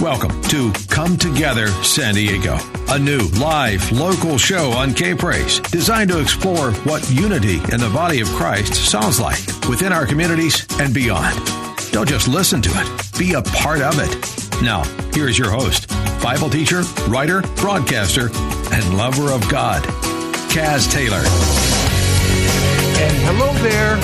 Welcome to Come Together San Diego, a new live local show on K Praise designed to explore what unity in the body of Christ sounds like within our communities and beyond. Don't just listen to it, be a part of it. Now, here's your host, Bible teacher, writer, broadcaster, and lover of God, Kaz Taylor. And hello there.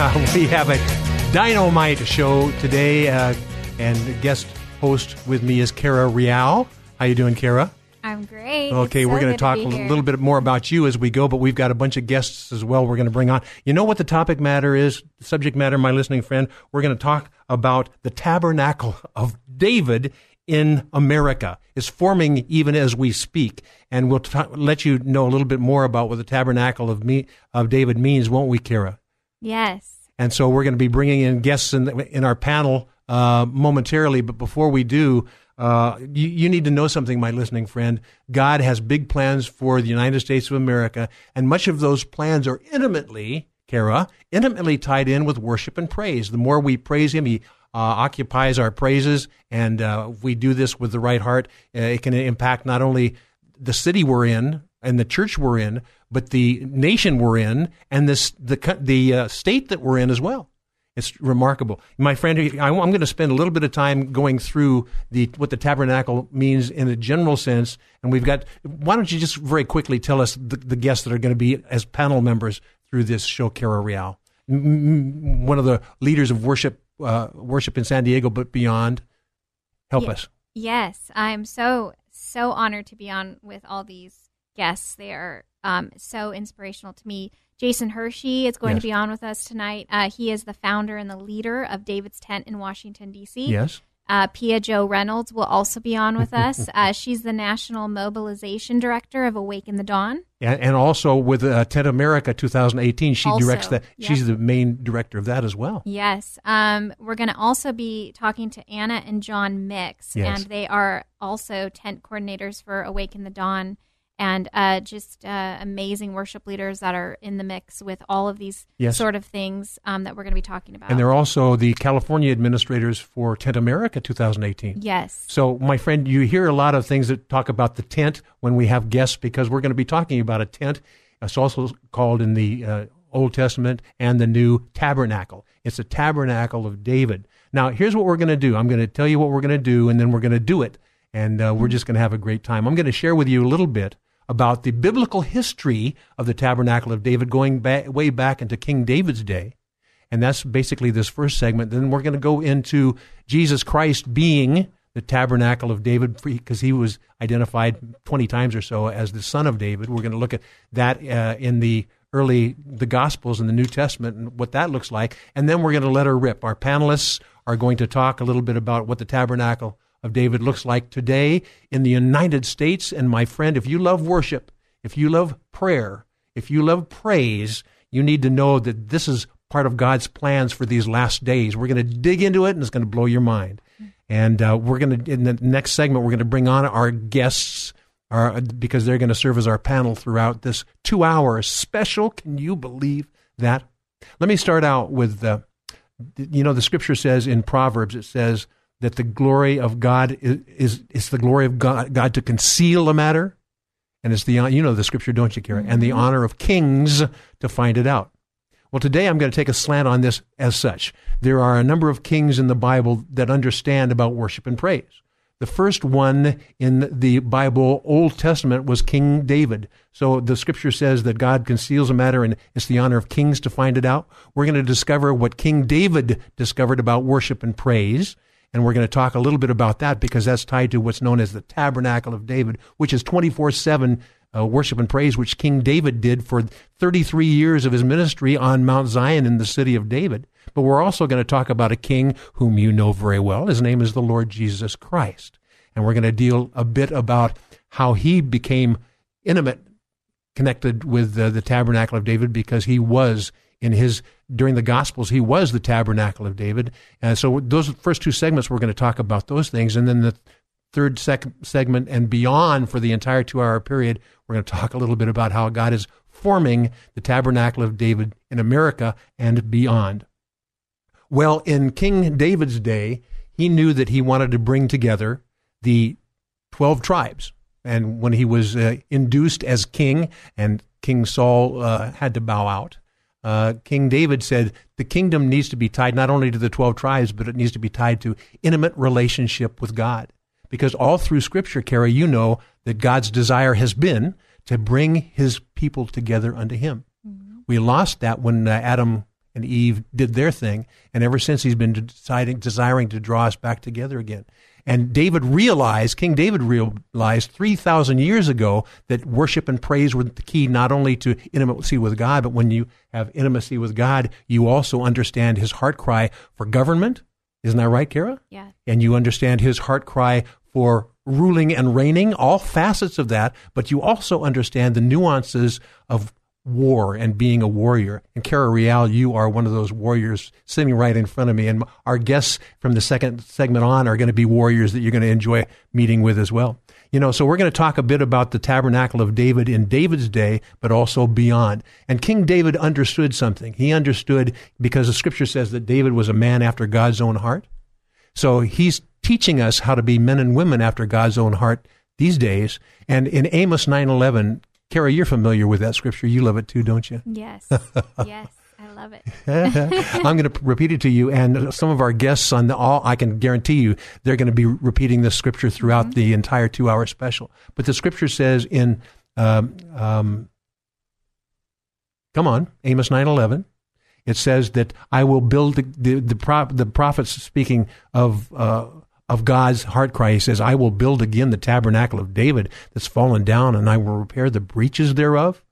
Uh, we have a dynamite show today, uh, and guest host with me is Kara Rial. How you doing, Kara? I'm great. Okay, It's we're going to talk a little bit more about you as we go, but we've got a bunch of guests as well. We're going to bring on. You know what the topic matter is? Subject matter, my listening friend. We're going to talk about the tabernacle of David in America. It's forming even as we speak, and we'll t- let you know a little bit more about what the tabernacle of me of David means, won't we, Kara? Yes. And so we're going to be bringing in guests in, in our panel uh, momentarily. But before we do, uh, you, you need to know something, my listening friend. God has big plans for the United States of America, and much of those plans are intimately, Kara, intimately tied in with worship and praise. The more we praise Him, He uh, occupies our praises, and uh, if we do this with the right heart, uh, it can impact not only the city we're in and the church we're in, but the nation we're in and this the the uh, state that we're in as well. It's remarkable, my friend. I'm going to spend a little bit of time going through the what the tabernacle means in a general sense, and we've got. Why don't you just very quickly tell us the, the guests that are going to be as panel members through this show, Kara Real, one of the leaders of worship uh, worship in San Diego, but beyond. Help us. Yes, I'm so so honored to be on with all these guests. They are um, so inspirational to me. Jason Hershey is going Yes. to be on with us tonight. Uh, he is the founder and the leader of David's Tent in Washington D.C. Yes. Uh, Pia Joe Reynolds will also be on with us. uh, she's the national mobilization director of Awaken the Dawn. And, and also with uh, Tent America 2018, she Also, directs that. yep. She's the main director of that as well. Yes. Um, we're going to also be talking to Anna and John Mix, Yes. and they are also tent coordinators for Awaken the Dawn, and uh, just uh, amazing worship leaders that are in the mix with all of these Yes. sort of things um, that we're going to be talking about. And they're also the California administrators for Tent America 2018. yes. So, my friend, you hear a lot of things that talk about the tent when we have guests because we're going to be talking about a tent. It's also called in the uh, Old Testament and the New Tabernacle. It's a tabernacle of David. Now, here's what we're going to do. I'm going to tell you what we're going to do, and then we're going to do it. And uh, we're just going to have a great time. I'm going to share with you a little bit about the biblical history of the tabernacle of David going back, way back into King David's day. And that's basically this first segment. Then we're going to go into Jesus Christ being the tabernacle of David because he was identified 20 times or so as the son of David. We're going to look at that uh, in the early the gospels in the New Testament and what that looks like. And then we're going to let her rip. Our panelists are going to talk a little bit about what the tabernacle of David looks like today in the United States. And my friend, if you love worship, if you love prayer, if you love praise, you need to know that this is part of God's plans for these last days. We're going to dig into it and it's going to blow your mind. And uh, we're going to, in the next segment, we're going to bring on our guests our, because they're going to serve as our panel throughout this two hour special. Can you believe that? Let me start out with, uh, you know, the scripture says in Proverbs, it says that the glory of God is, is, is the glory of God, God to conceal a matter. And it's the, you know, the scripture, don't you, Kara? And the mm-hmm. honor of kings to find it out. Well, today I'm going to take a slant on this as such. There are a number of kings in the Bible that understand about worship and praise. The first one in the Bible, Old Testament, was King David. So the scripture says that God conceals a matter and it's the honor of kings to find it out. We're going to discover what King David discovered about worship and praise. And we're going to talk a little bit about that because that's tied to what's known as the tabernacle of David, which is 24 7 uh, worship and praise, which King David did for 33 years of his ministry on Mount Zion in the city of David. But we're also going to talk about a king whom you know very well. His name is the Lord Jesus Christ. And we're going to deal a bit about how he became intimate connected with the, the tabernacle of David because he was in his during the gospels he was the tabernacle of david. And so those first two segments we're going to talk about those things. And then the third sec- segment and beyond for the entire two hour period we're going to talk a little bit about how god is forming the tabernacle of david in america and beyond. Well in king david's day he knew that he wanted to bring together the 12 tribes. And when he was uh, induced as king and king saul uh, had to bow out uh, King David said the kingdom needs to be tied not only to the 12 tribes, but it needs to be tied to intimate relationship with God. Because all through Scripture, Carrie, you know that God's desire has been to bring his people together unto him. Mm-hmm. We lost that when uh, Adam and Eve did their thing, and ever since he's been deciding, desiring to draw us back together again. And David realized, King David realized 3,000 years ago that worship and praise were the key not only to intimacy with God, but when you have intimacy with God, you also understand his heart cry for government. Isn't that right, Kara? Yeah. And you understand his heart cry for ruling and reigning, all facets of that, but you also understand the nuances of war and being a warrior. And Kara Real, you are one of those warriors sitting right in front of me. And our guests from the second segment on are going to be warriors that you're going to enjoy meeting with as well. You know, so we're going to talk a bit about the tabernacle of David in David's day, but also beyond. And King David understood something. He understood because the scripture says that David was a man after God's own heart. So he's teaching us how to be men and women after God's own heart these days. And in Amos 9:11, Kara, you're familiar with that scripture. You love it too, don't you? Yes. yes. I love it. I'm going to repeat it to you, and some of our guests on the all. I can guarantee you they're going to be repeating this scripture throughout mm-hmm. the entire two-hour special. But the scripture says in, um, um, come on, Amos nine eleven. It says that I will build the the, the, the prophets speaking of uh, of God's heart cry. He says, I will build again the tabernacle of David that's fallen down, and I will repair the breaches thereof.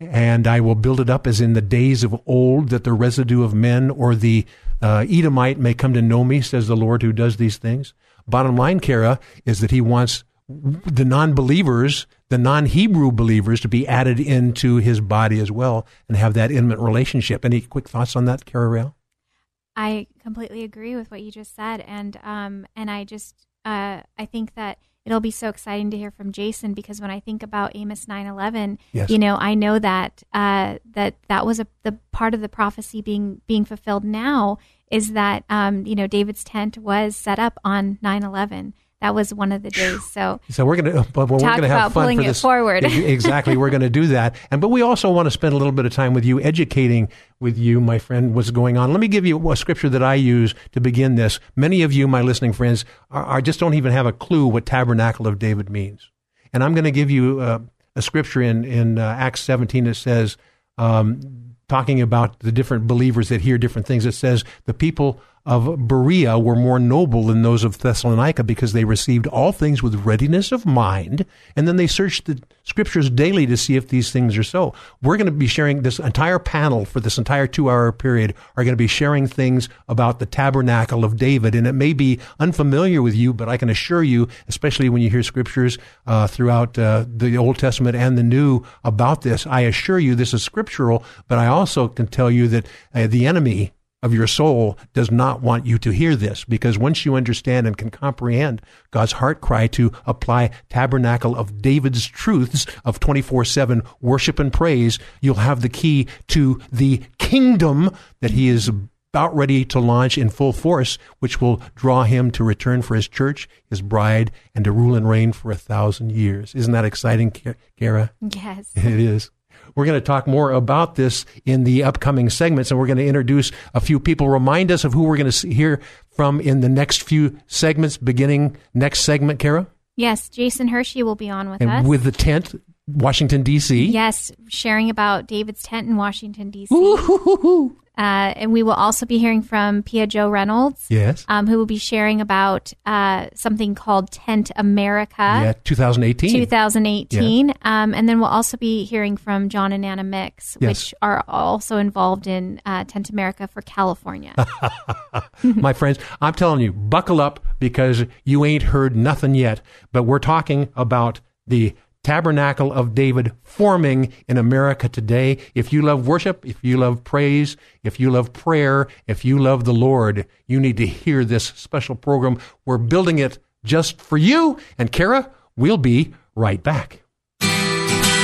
And I will build it up as in the days of old, that the residue of men or the uh, Edomite may come to know me, says the Lord who does these things. Bottom line, Kara, is that he wants the non believers, the non Hebrew believers, to be added into his body as well and have that intimate relationship. Any quick thoughts on that, Kara Real? I completely agree with what you just said, and um, and I just uh, I think that it'll be so exciting to hear from Jason because when I think about Amos 9:11, yes. you know, I know that uh, that that was a the part of the prophecy being being fulfilled now is that um, you know David's tent was set up on 9/11 that was one of the days. So, so we're going to, but we're going to have fun for this. forward. exactly, we're going to do that. And but we also want to spend a little bit of time with you, educating with you, my friend, what's going on. Let me give you a scripture that I use to begin this. Many of you, my listening friends, are, are just don't even have a clue what Tabernacle of David means. And I'm going to give you uh, a scripture in in uh, Acts 17 that says. Um, talking about the different believers that hear different things. It says the people of Berea were more noble than those of Thessalonica because they received all things with readiness of mind, and then they searched the scriptures daily to see if these things are so. We're going to be sharing this entire panel for this entire two hour period are going to be sharing things about the tabernacle of David, and it may be unfamiliar with you, but I can assure you, especially when you hear scriptures uh, throughout uh, the Old Testament and the New about this, I assure you this is scriptural, but I also can tell you that uh, the enemy of your soul does not want you to hear this because once you understand and can comprehend God's heart cry to apply tabernacle of David's truths of 24-7 worship and praise, you'll have the key to the kingdom that he is about ready to launch in full force, which will draw him to return for his church, his bride, and to rule and reign for a thousand years. Isn't that exciting, Kara? Yes. It is. We're going to talk more about this in the upcoming segments, and we're going to introduce a few people. Remind us of who we're going to hear from in the next few segments, beginning next segment, Kara? Yes, Jason Hershey will be on with and us. With the tent, Washington, D.C. Yes, sharing about David's tent in Washington, D.C. Uh, and we will also be hearing from Pia Joe Reynolds. Yes. Um, who will be sharing about uh, something called Tent America. Yeah, 2018. 2018. Yeah. Um, and then we'll also be hearing from John and Anna Mix, yes. which are also involved in uh, Tent America for California. My friends, I'm telling you, buckle up because you ain't heard nothing yet. But we're talking about the tabernacle of David forming in America today. If you love worship, if you love praise, if you love prayer, if you love the Lord, you need to hear this special program. We're building it just for you. And Kara, we'll be right back.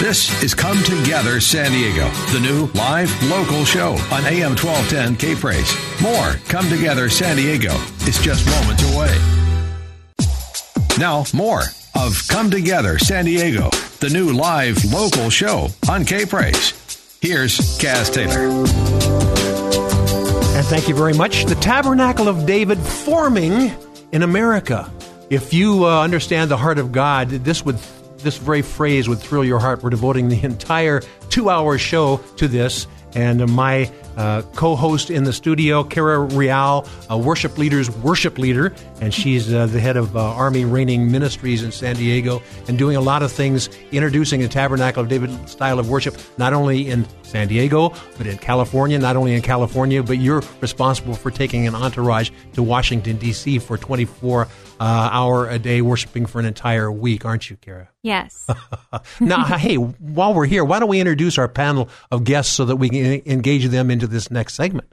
This is Come Together San Diego, the new live local show on AM 1210 K Praise. More Come Together San Diego is just moments away. Now, more of Come Together San Diego, the new live local show on K Praise. Here's Kaz Taylor. And thank you very much. The Tabernacle of David forming in America. If you uh, understand the heart of God, this would this very phrase would thrill your heart. We're devoting the entire two-hour show to this, and my uh, co-host in the studio, Kara Rial, a worship leader's worship leader, and she's uh, the head of uh, Army Reigning Ministries in San Diego, and doing a lot of things, introducing a Tabernacle of David style of worship, not only in San Diego, but in California, not only in California, but you're responsible for taking an entourage to Washington, D.C. for 24 uh, hour a day worshiping for an entire week, aren't you, Kara? Yes. now, hey, while we're here, why don't we introduce our panel of guests so that we can engage them into this next segment?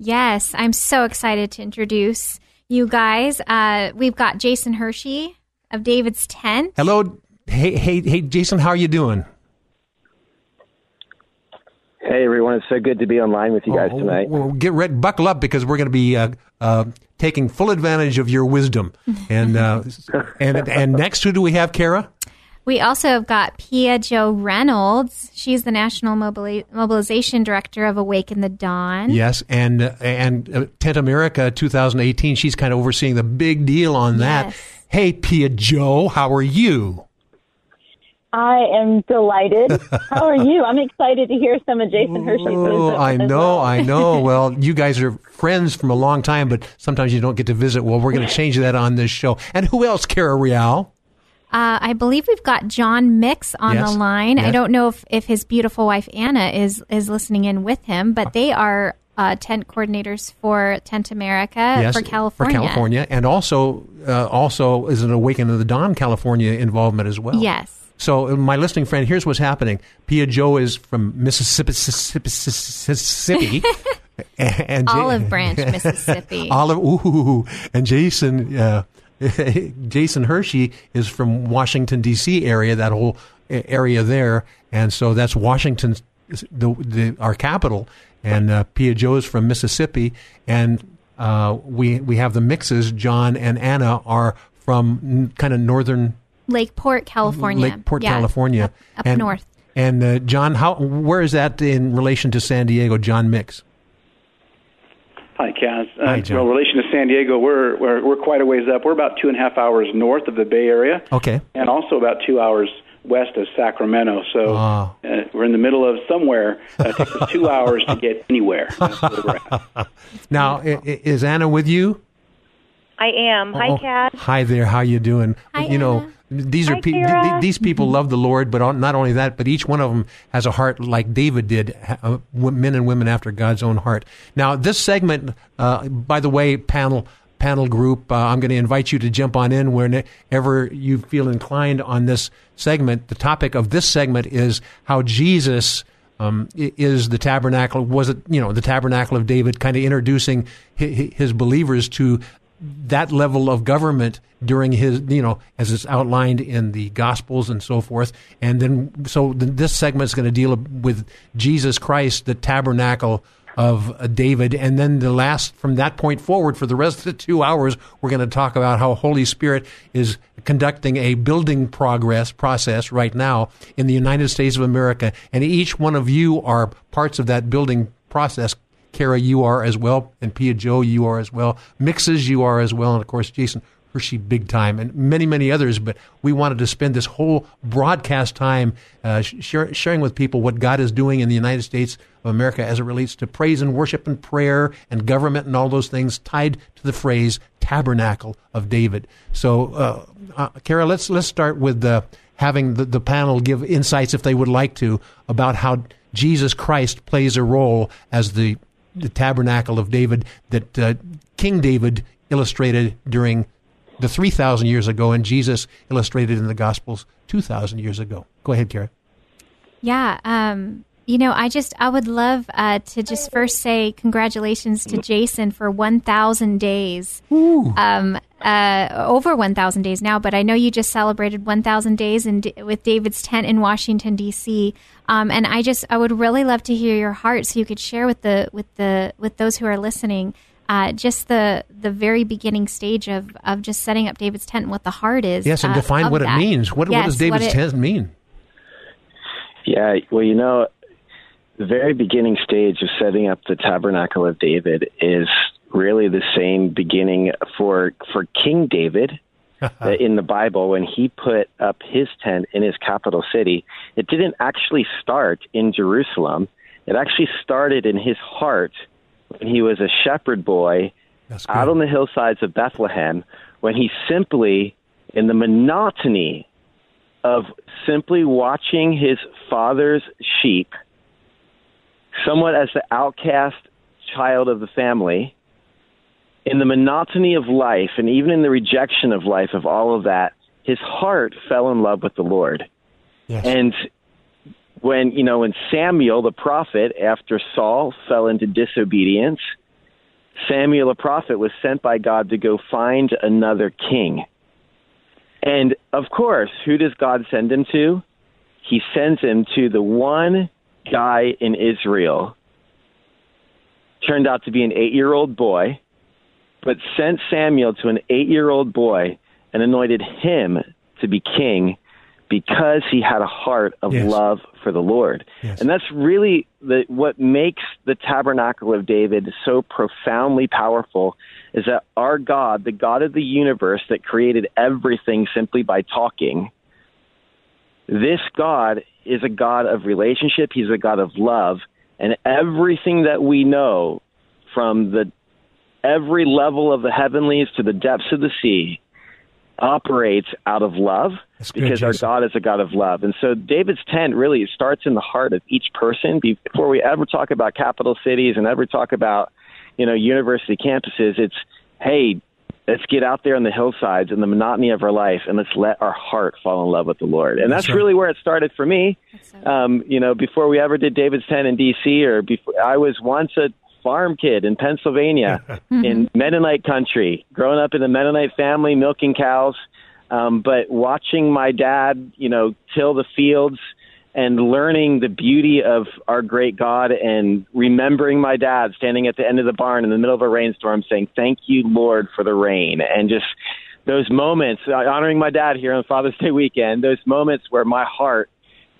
Yes, I'm so excited to introduce you guys. Uh, we've got Jason Hershey of David's Tent. Hello. Hey, hey, hey, Jason, how are you doing? Hey everyone, it's so good to be online with you guys oh, tonight. Well, get ready, buckle up because we're going to be uh, uh, taking full advantage of your wisdom. And uh, and and next, who do we have, Kara? We also have got Pia Jo Reynolds. She's the National Mobili- Mobilization Director of Awaken the Dawn. Yes, and uh, and uh, Tent America 2018. She's kind of overseeing the big deal on that. Yes. Hey, Pia Jo, how are you? I am delighted. How are you? I'm excited to hear some of Jason Hershey's. Oh, I know, well. I know. Well, you guys are friends from a long time, but sometimes you don't get to visit. Well, we're going to change that on this show. And who else, Kara Real? Uh, I believe we've got John Mix on yes. the line. Yes. I don't know if, if his beautiful wife Anna is is listening in with him, but they are uh, tent coordinators for Tent America yes, for California. For California, and also uh, also is an Awaken of the Dawn California involvement as well. Yes. So, uh, my listening friend, here's what's happening. Pia Jo is from Mississippi, Mississippi, and Olive Branch, Mississippi. Olive, ooh, and Jason, uh, Jason Hershey is from Washington D.C. area, that whole area there, and so that's Washington, the, the our capital, and uh, Pia Jo is from Mississippi, and uh, we we have the mixes. John and Anna are from kind of northern Lakeport, California. Lakeport, yeah, California, up, up and, north. And uh, John, how where is that in relation to San Diego? John Mix. Hi, Kaz. Uh, Hi, John. In relation to San Diego, we're, we're we're quite a ways up. We're about two and a half hours north of the Bay Area. Okay. And also about two hours west of Sacramento. So Ah. uh, we're in the middle of somewhere. Uh, it takes us two hours to get anywhere. That's where we're at. Now, i- i- is Anna with you? I am. Hi, Oh, Hi there. How you doing? Hi, you know, Anna. These are Hi, pe- th- th- these people love the Lord, but on- not only that, but each one of them has a heart like David did, uh, men and women after God's own heart. Now, this segment, uh, by the way, panel panel group, uh, I'm going to invite you to jump on in whenever you feel inclined on this segment. The topic of this segment is how Jesus um, is the tabernacle. Was it you know the tabernacle of David, kind of introducing his, his believers to that level of government during his, you know, as it's outlined in the Gospels and so forth. And then, so this segment is going to deal with Jesus Christ, the tabernacle of uh, David. And then the last, from that point forward, for the rest of the two hours, we're going to talk about how Holy Spirit is conducting a building progress process right now in the United States of America. And each one of you are parts of that building process Kara, you are as well, and Pia Joe, you are as well. Mixes, you are as well, and of course, Jason Hershey Big Time, and many, many others. But we wanted to spend this whole broadcast time uh, share, sharing with people what God is doing in the United States of America as it relates to praise and worship and prayer and government and all those things tied to the phrase tabernacle of David. So, uh, uh, Kara, let's let's start with uh, having the, the panel give insights, if they would like to, about how Jesus Christ plays a role as the the tabernacle of David that uh, King David illustrated during the 3,000 years ago, and Jesus illustrated in the Gospels 2,000 years ago. Go ahead, Kara. Yeah. Um, you know, I just, I would love uh, to just first say congratulations to Jason for 1,000 days. Um, uh, over 1,000 days now, but I know you just celebrated 1,000 days in, with David's tent in Washington, D.C. Um, and I just, I would really love to hear your heart so you could share with the, with the, with those who are listening uh, just the the very beginning stage of, of just setting up David's tent and what the heart is. Yes, and uh, define what that. it means. What, yes, what does David's it, tent mean? Yeah, well, you know, the very beginning stage of setting up the tabernacle of David is really the same beginning for for King David uh, in the Bible when he put up his tent in his capital city. It didn't actually start in Jerusalem. It actually started in his heart when he was a shepherd boy out on the hillsides of Bethlehem, when he simply, in the monotony of simply watching his father's sheep, somewhat as the outcast child of the family, in the monotony of life and even in the rejection of life of all of that, his heart fell in love with the Lord. Yes. And when you know when Samuel the prophet after Saul fell into disobedience, Samuel the prophet was sent by God to go find another king. And of course, who does God send him to? He sends him to the one guy in Israel. Turned out to be an 8-year-old boy, but sent Samuel to an 8-year-old boy and anointed him to be king because he had a heart of Yes. love for the Lord. Yes. And that's really the, what makes the tabernacle of David so profoundly powerful is that our God, the God of the universe that created everything simply by talking, this God is a God of relationship, he's a God of love, and everything that we know from the every level of the heavenlies to the depths of the sea operates out of love That's good, because our God is a God of love. And so David's tent really starts in the heart of each person before we ever talk about capital cities and ever talk about, you know, university campuses. It's, hey, let's get out there on the hillsides and the monotony of our life and let's let our heart fall in love with the Lord. And that's, That's right. really where it started for me. That's Um, you know, before we ever did David's tent in D.C. or before I was once a farm kid in Pennsylvania in Mennonite country, growing up in a Mennonite family, milking cows, um, but watching my dad, you know, till the fields and learning the beauty of our great God and remembering my dad standing at the end of the barn in the middle of a rainstorm saying, Thank you, Lord, for the rain. And just those moments, uh, honoring my dad here on Father's Day weekend, those moments where my heart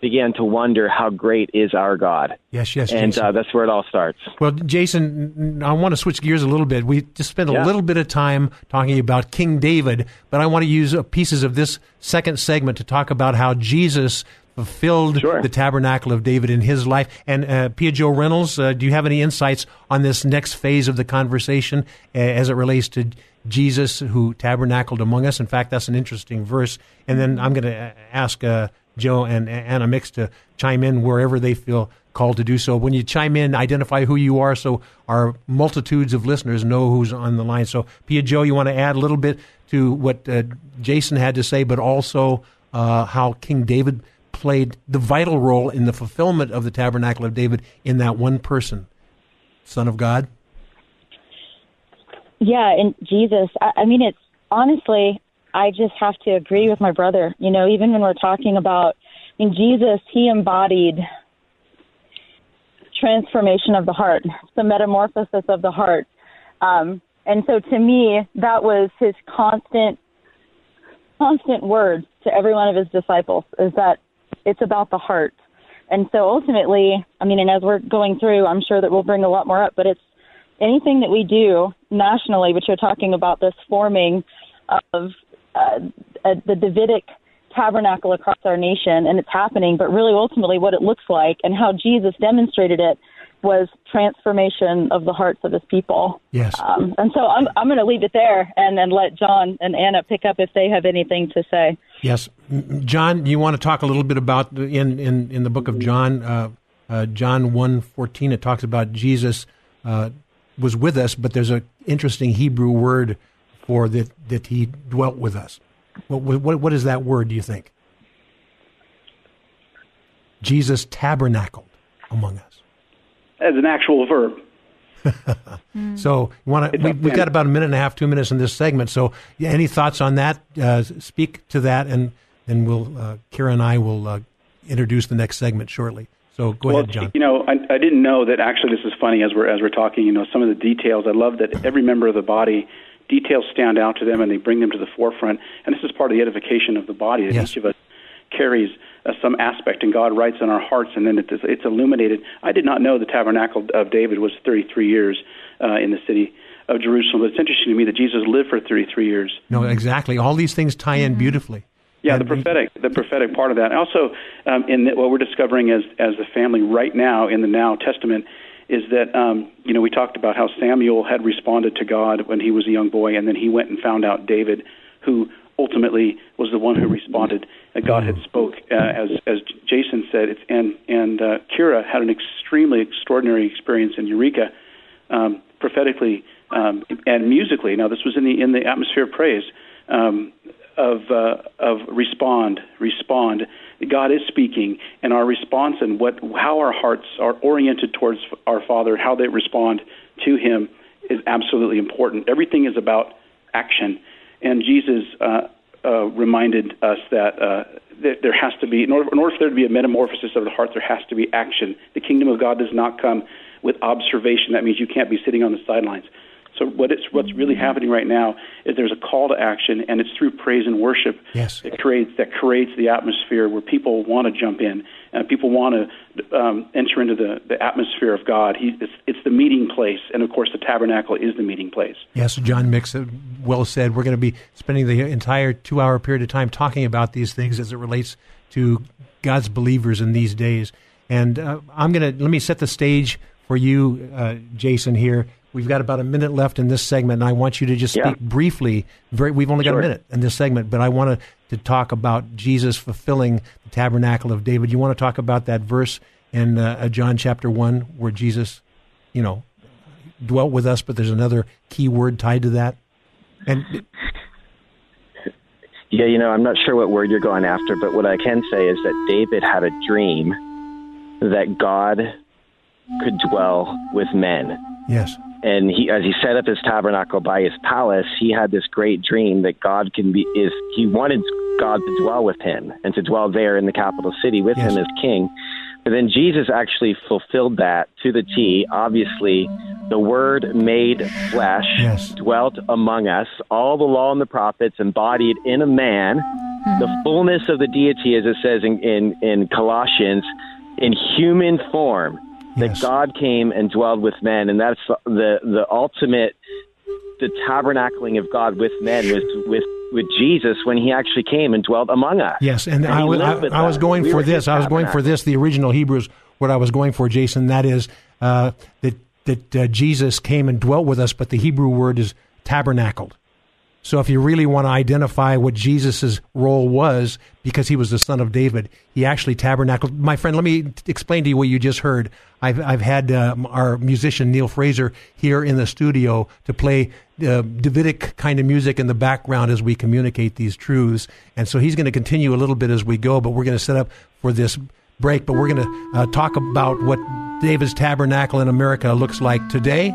began to wonder how great is our God. Yes, yes, And Jason. uh, that's where it all starts. Well, Jason, I want to switch gears a little bit. We just spent a Yeah. little bit of time talking about King David, but I want to use uh, pieces of this second segment to talk about how Jesus fulfilled Sure. the tabernacle of David in his life. And uh, Pia Joe Reynolds, uh, do you have any insights on this next phase of the conversation uh, as it relates to Jesus who tabernacled among us? In fact, that's an interesting verse. And then I'm going to ask uh, Joe and Anna Mix to chime in wherever they feel called to do so. When you chime in, identify who you are so our multitudes of listeners know who's on the line. So, Pia Joe, you want to add a little bit to what uh, Jason had to say, but also uh, how King David played the vital role in the fulfillment of the tabernacle of David in that one person, Son of God? Yeah, and Jesus, I, I mean, it's honestly, I just have to agree with my brother. You know, even when we're talking about, I mean, Jesus, he embodied transformation of the heart, the metamorphosis of the heart. Um, and so to me, that was his constant, constant words to every one of his disciples is that it's about the heart. And so ultimately, I mean, and as we're going through, I'm sure that we'll bring a lot more up, but it's anything that we do nationally, which you're talking about this forming of uh, uh, the Davidic tabernacle across our nation, and it's happening. But really, ultimately, what it looks like and how Jesus demonstrated it was transformation of the hearts of his people. Yes. Um, and so I'm, I'm going to leave it there and then let John and Anna pick up if they have anything to say. Yes. John, you want to talk a little bit about in, in, in the book of John, uh, uh, John 1.14, it talks about Jesus uh, was with us, but there's an interesting Hebrew word for that, that he dwelt with us. What, what, what is that word, do you think? Jesus tabernacled among us as an actual verb. so want to? We, have got about a minute and a half, two minutes in this segment. So, yeah, any thoughts on that? Uh, speak to that, and then we'll uh, Kira and I will uh, introduce the next segment shortly. So go well, ahead, John. You know, I, I didn't know that. Actually, this is funny as we're as we're talking. You know, some of the details. I love that every member of the body details stand out to them, and they bring them to the forefront. And this is part of the edification of the body that yes. each of us carries uh, some aspect, and God writes in our hearts, and then it's, it's illuminated. I did not know the tabernacle of David was 33 years uh, in the city of Jerusalem. But it's interesting to me that Jesus lived for 33 years. No, exactly. All these things tie in beautifully. Yeah, the prophetic, the prophetic part of that. Also, um, in the, what we're discovering as as the family right now in the Now Testament is that um, you know we talked about how Samuel had responded to God when he was a young boy, and then he went and found out David, who ultimately was the one who responded. That God had spoke, uh, as as Jason said, it's, and and uh, Kira had an extremely extraordinary experience in Eureka, um, prophetically um, and musically. Now this was in the in the atmosphere of praise. Um, of uh, of respond, respond. God is speaking, and our response and what how our hearts are oriented towards our Father, how they respond to Him, is absolutely important. Everything is about action, and Jesus uh, uh, reminded us that, uh, that there has to be, in order, in order for there to be a metamorphosis of the heart, there has to be action. The kingdom of God does not come with observation. That means you can't be sitting on the sidelines. So what it's, what's really happening right now is there's a call to action, and it's through praise and worship yes. that creates that creates the atmosphere where people want to jump in and people want to um, enter into the, the atmosphere of God. He, it's, it's the meeting place, and of course, the tabernacle is the meeting place. Yes, John Mix, uh, well said. We're going to be spending the entire two-hour period of time talking about these things as it relates to God's believers in these days. And uh, I'm going to let me set the stage for you, uh, Jason. Here, We've got about a minute left in this segment, and I want you to just speak yeah. briefly. Very, we've only got a minute in this segment, but I want to, to talk about Jesus fulfilling the tabernacle of David. You want to talk about that verse in uh, John chapter one where Jesus, you know, dwelt with us, but there's another key word tied to that. And yeah, you know, I'm not sure what word you're going after, but what I can say is that David had a dream that God could dwell with men. Yes. And he as he set up his tabernacle by his palace he had this great dream that god can be is he wanted god to dwell with him and to dwell there in the capital city with yes. him as king. But then jesus actually fulfilled that to the t. Obviously the word made flesh yes. dwelt among us. All the law and the prophets embodied in a man. Hmm. The fullness of the deity as it says in, in, in colossians in human form that yes. God came and dwelled with men, and that's the the ultimate the tabernacling of God with men was with with Jesus when he actually came and dwelt among us. Yes, and, and I, was, I, I was going we for this. I was going for this. The original Hebrews, what I was going for, Jason. That is uh, that that uh, Jesus came and dwelt with us, but the Hebrew word is tabernacled. So if you really want to identify what Jesus' role was, because he was the son of David, he actually tabernacled. My friend, let me explain to you what you just heard. I've, I've had um, our musician Neil Fraser here in the studio to play uh, Davidic kind of music in the background as we communicate these truths. And so he's going to continue a little bit as we go, but we're going to set up for this break. But we're going to uh, talk about what David's tabernacle in America looks like today.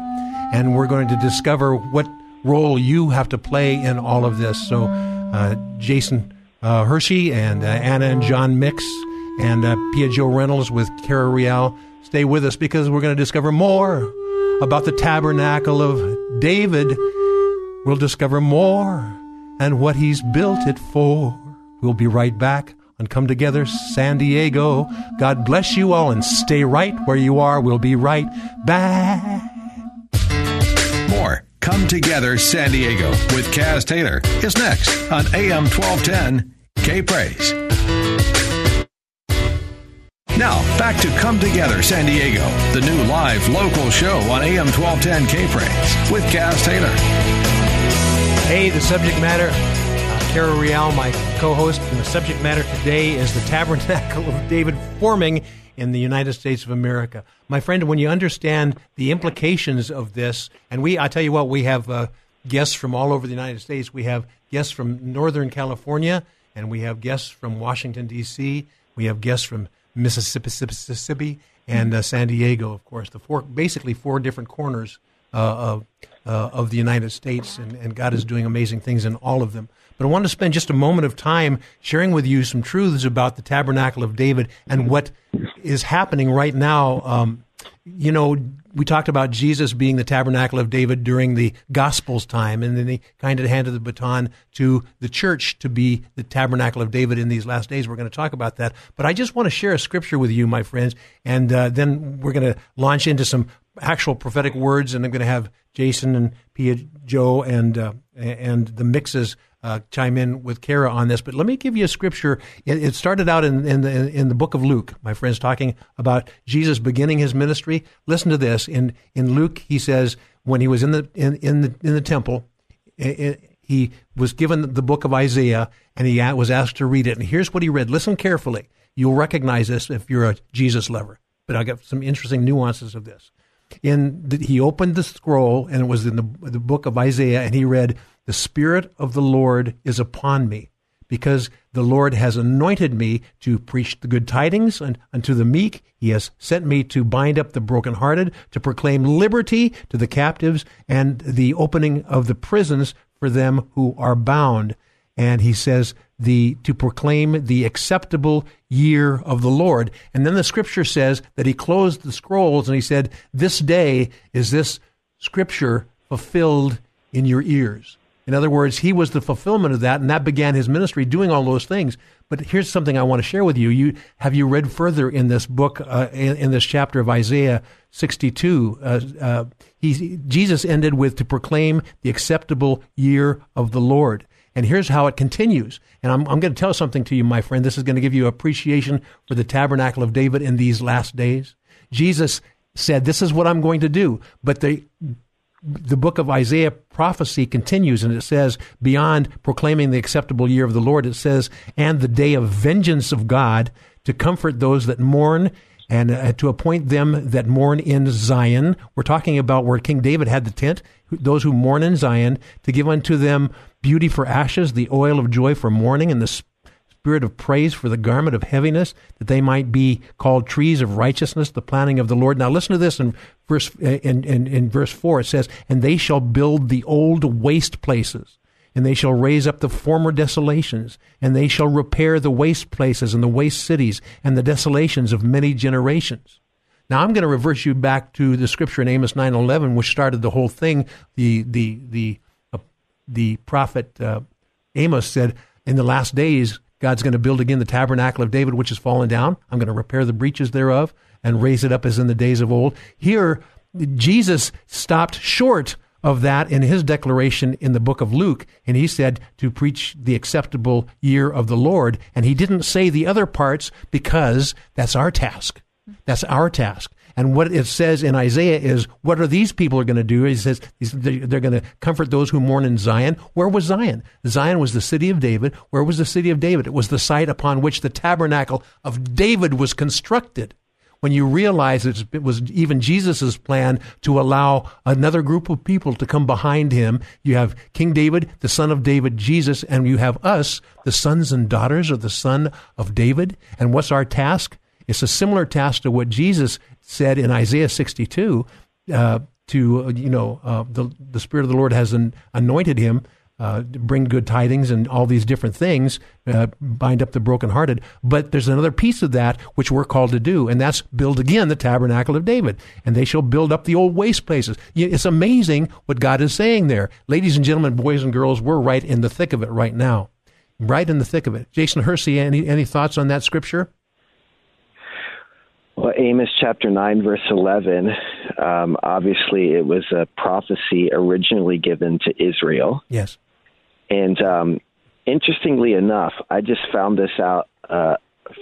And we're going to discover what role you have to play in all of this. So, uh, Jason uh, Hershey and uh, Anna and John Mix and uh, Pia Joe Reynolds with Kara Rial, stay with us because we're going to discover more about the tabernacle of David. We'll discover more and what he's built it for. We'll be right back and Come Together San Diego. God bless you all and stay right where you are. We'll be right back. More Come Together San Diego with Kaz Taylor is next on AM 1210 K Praise. Now, back to Come Together San Diego, the new live local show on AM 1210 K Praise with Kaz Taylor. Hey, the subject matter, uh, Kara Real, my co host, and the subject matter today is the Tabernacle of David forming in the United States of America. My friend, when you understand the implications of this, and we, I tell you what, we have uh, guests from all over the United States. We have guests from Northern California, and we have guests from Washington, D.C., we have guests from Mississippi, Mississippi, and uh, San Diego, of course. The four, basically four different corners uh, of uh, of the United States, and, and God is doing amazing things in all of them. But I want to spend just a moment of time sharing with you some truths about the Tabernacle of David and what is happening right now. Um, you know, we talked about Jesus being the tabernacle of David during the Gospels time, and then he kind of handed the baton to the church to be the tabernacle of David in these last days. We're going to talk about that. But I just want to share a scripture with you, my friends, and uh, then we're going to launch into some actual prophetic words, and I'm going to have Jason and Pia Joe and uh, and the mixes uh, chime in with Kara on this, but let me give you a scripture. It, it started out in, in, the in the book of Luke. My friends talking about Jesus beginning his ministry. Listen to this. In in Luke, he says when he was in the in, in the in the temple, it, he was given the book of Isaiah, and he was asked to read it. And here's what he read. Listen carefully. You'll recognize this if you're a Jesus lover. But I got some interesting nuances of this. In the, he opened the scroll, and it was in the the book of Isaiah, and he read the Spirit of the Lord is upon me, because the Lord has anointed me to preach the good tidings and unto the meek. He has sent me to bind up the brokenhearted, to proclaim liberty to the captives, and the opening of the prisons for them who are bound. And he says, the to proclaim the acceptable year of the Lord. And then the scripture says that he closed the scrolls and he said, This day is this scripture fulfilled in your ears. In other words, he was the fulfillment of that, and that began his ministry doing all those things. But here's something I want to share with you. You have you read further in this book, uh, in, in, this chapter of Isaiah 62? Uh, uh, he, Jesus ended with to proclaim the acceptable year of the Lord. And here's how it continues. And I'm, I'm going to tell something to you, my friend. This is going to give you appreciation for the tabernacle of David in these last days. Jesus said, This is what I'm going to do. But the the book of Isaiah prophecy continues and it says, beyond proclaiming the acceptable year of the Lord, it says, and the day of vengeance of God to comfort those that mourn and uh, to appoint them that mourn in Zion. We're talking about where King David had the tent, those who mourn in Zion, to give unto them beauty for ashes, the oil of joy for mourning, and the spirit of praise for the garment of heaviness, that they might be called trees of righteousness, the planting of the Lord. Now listen to this in verse in, in, in verse four. It says, "And they shall build the old waste places." And they shall raise up the former desolations, and they shall repair the waste places and the waste cities and the desolations of many generations. Now I'm going to reverse you back to the scripture in Amos 9:11, which started the whole thing. The the the the prophet uh, Amos said, "In the last days, God's going to build again the tabernacle of David, which has fallen down. I'm going to repair the breaches thereof and raise it up as in the days of old. Here, Jesus stopped short of that in his declaration in the book of Luke, and he said to preach the acceptable year of the Lord. And he didn't say the other parts because that's our task. That's our task. And what it says in Isaiah is, what are these people are going to do? He says they're going to comfort those who mourn in Zion. Where was Zion? Zion was the city of David. Where was the city of David? It was the site upon which the tabernacle of David was constructed. When you realize it was even Jesus' plan to allow another group of people to come behind him, you have King David, the son of David, Jesus, and you have us, the sons and daughters of the son of David. And what's our task? It's a similar task to what Jesus said in Isaiah 62 uh, to, uh, you know, uh, the, the Spirit of the Lord has an, anointed him uh, bring good tidings and all these different things, uh, bind up the brokenhearted. But there's another piece of that which we're called to do, and that's build again the tabernacle of David. And they shall build up the old waste places. It's amazing what God is saying there. Ladies and gentlemen, boys and girls, we're right in the thick of it right now. Right in the thick of it. Jason Hershey, any, any thoughts on that scripture? Well, Amos chapter 9, verse 11, um, obviously it was a prophecy originally given to Israel. Yes. And um, interestingly enough, I just found this out uh,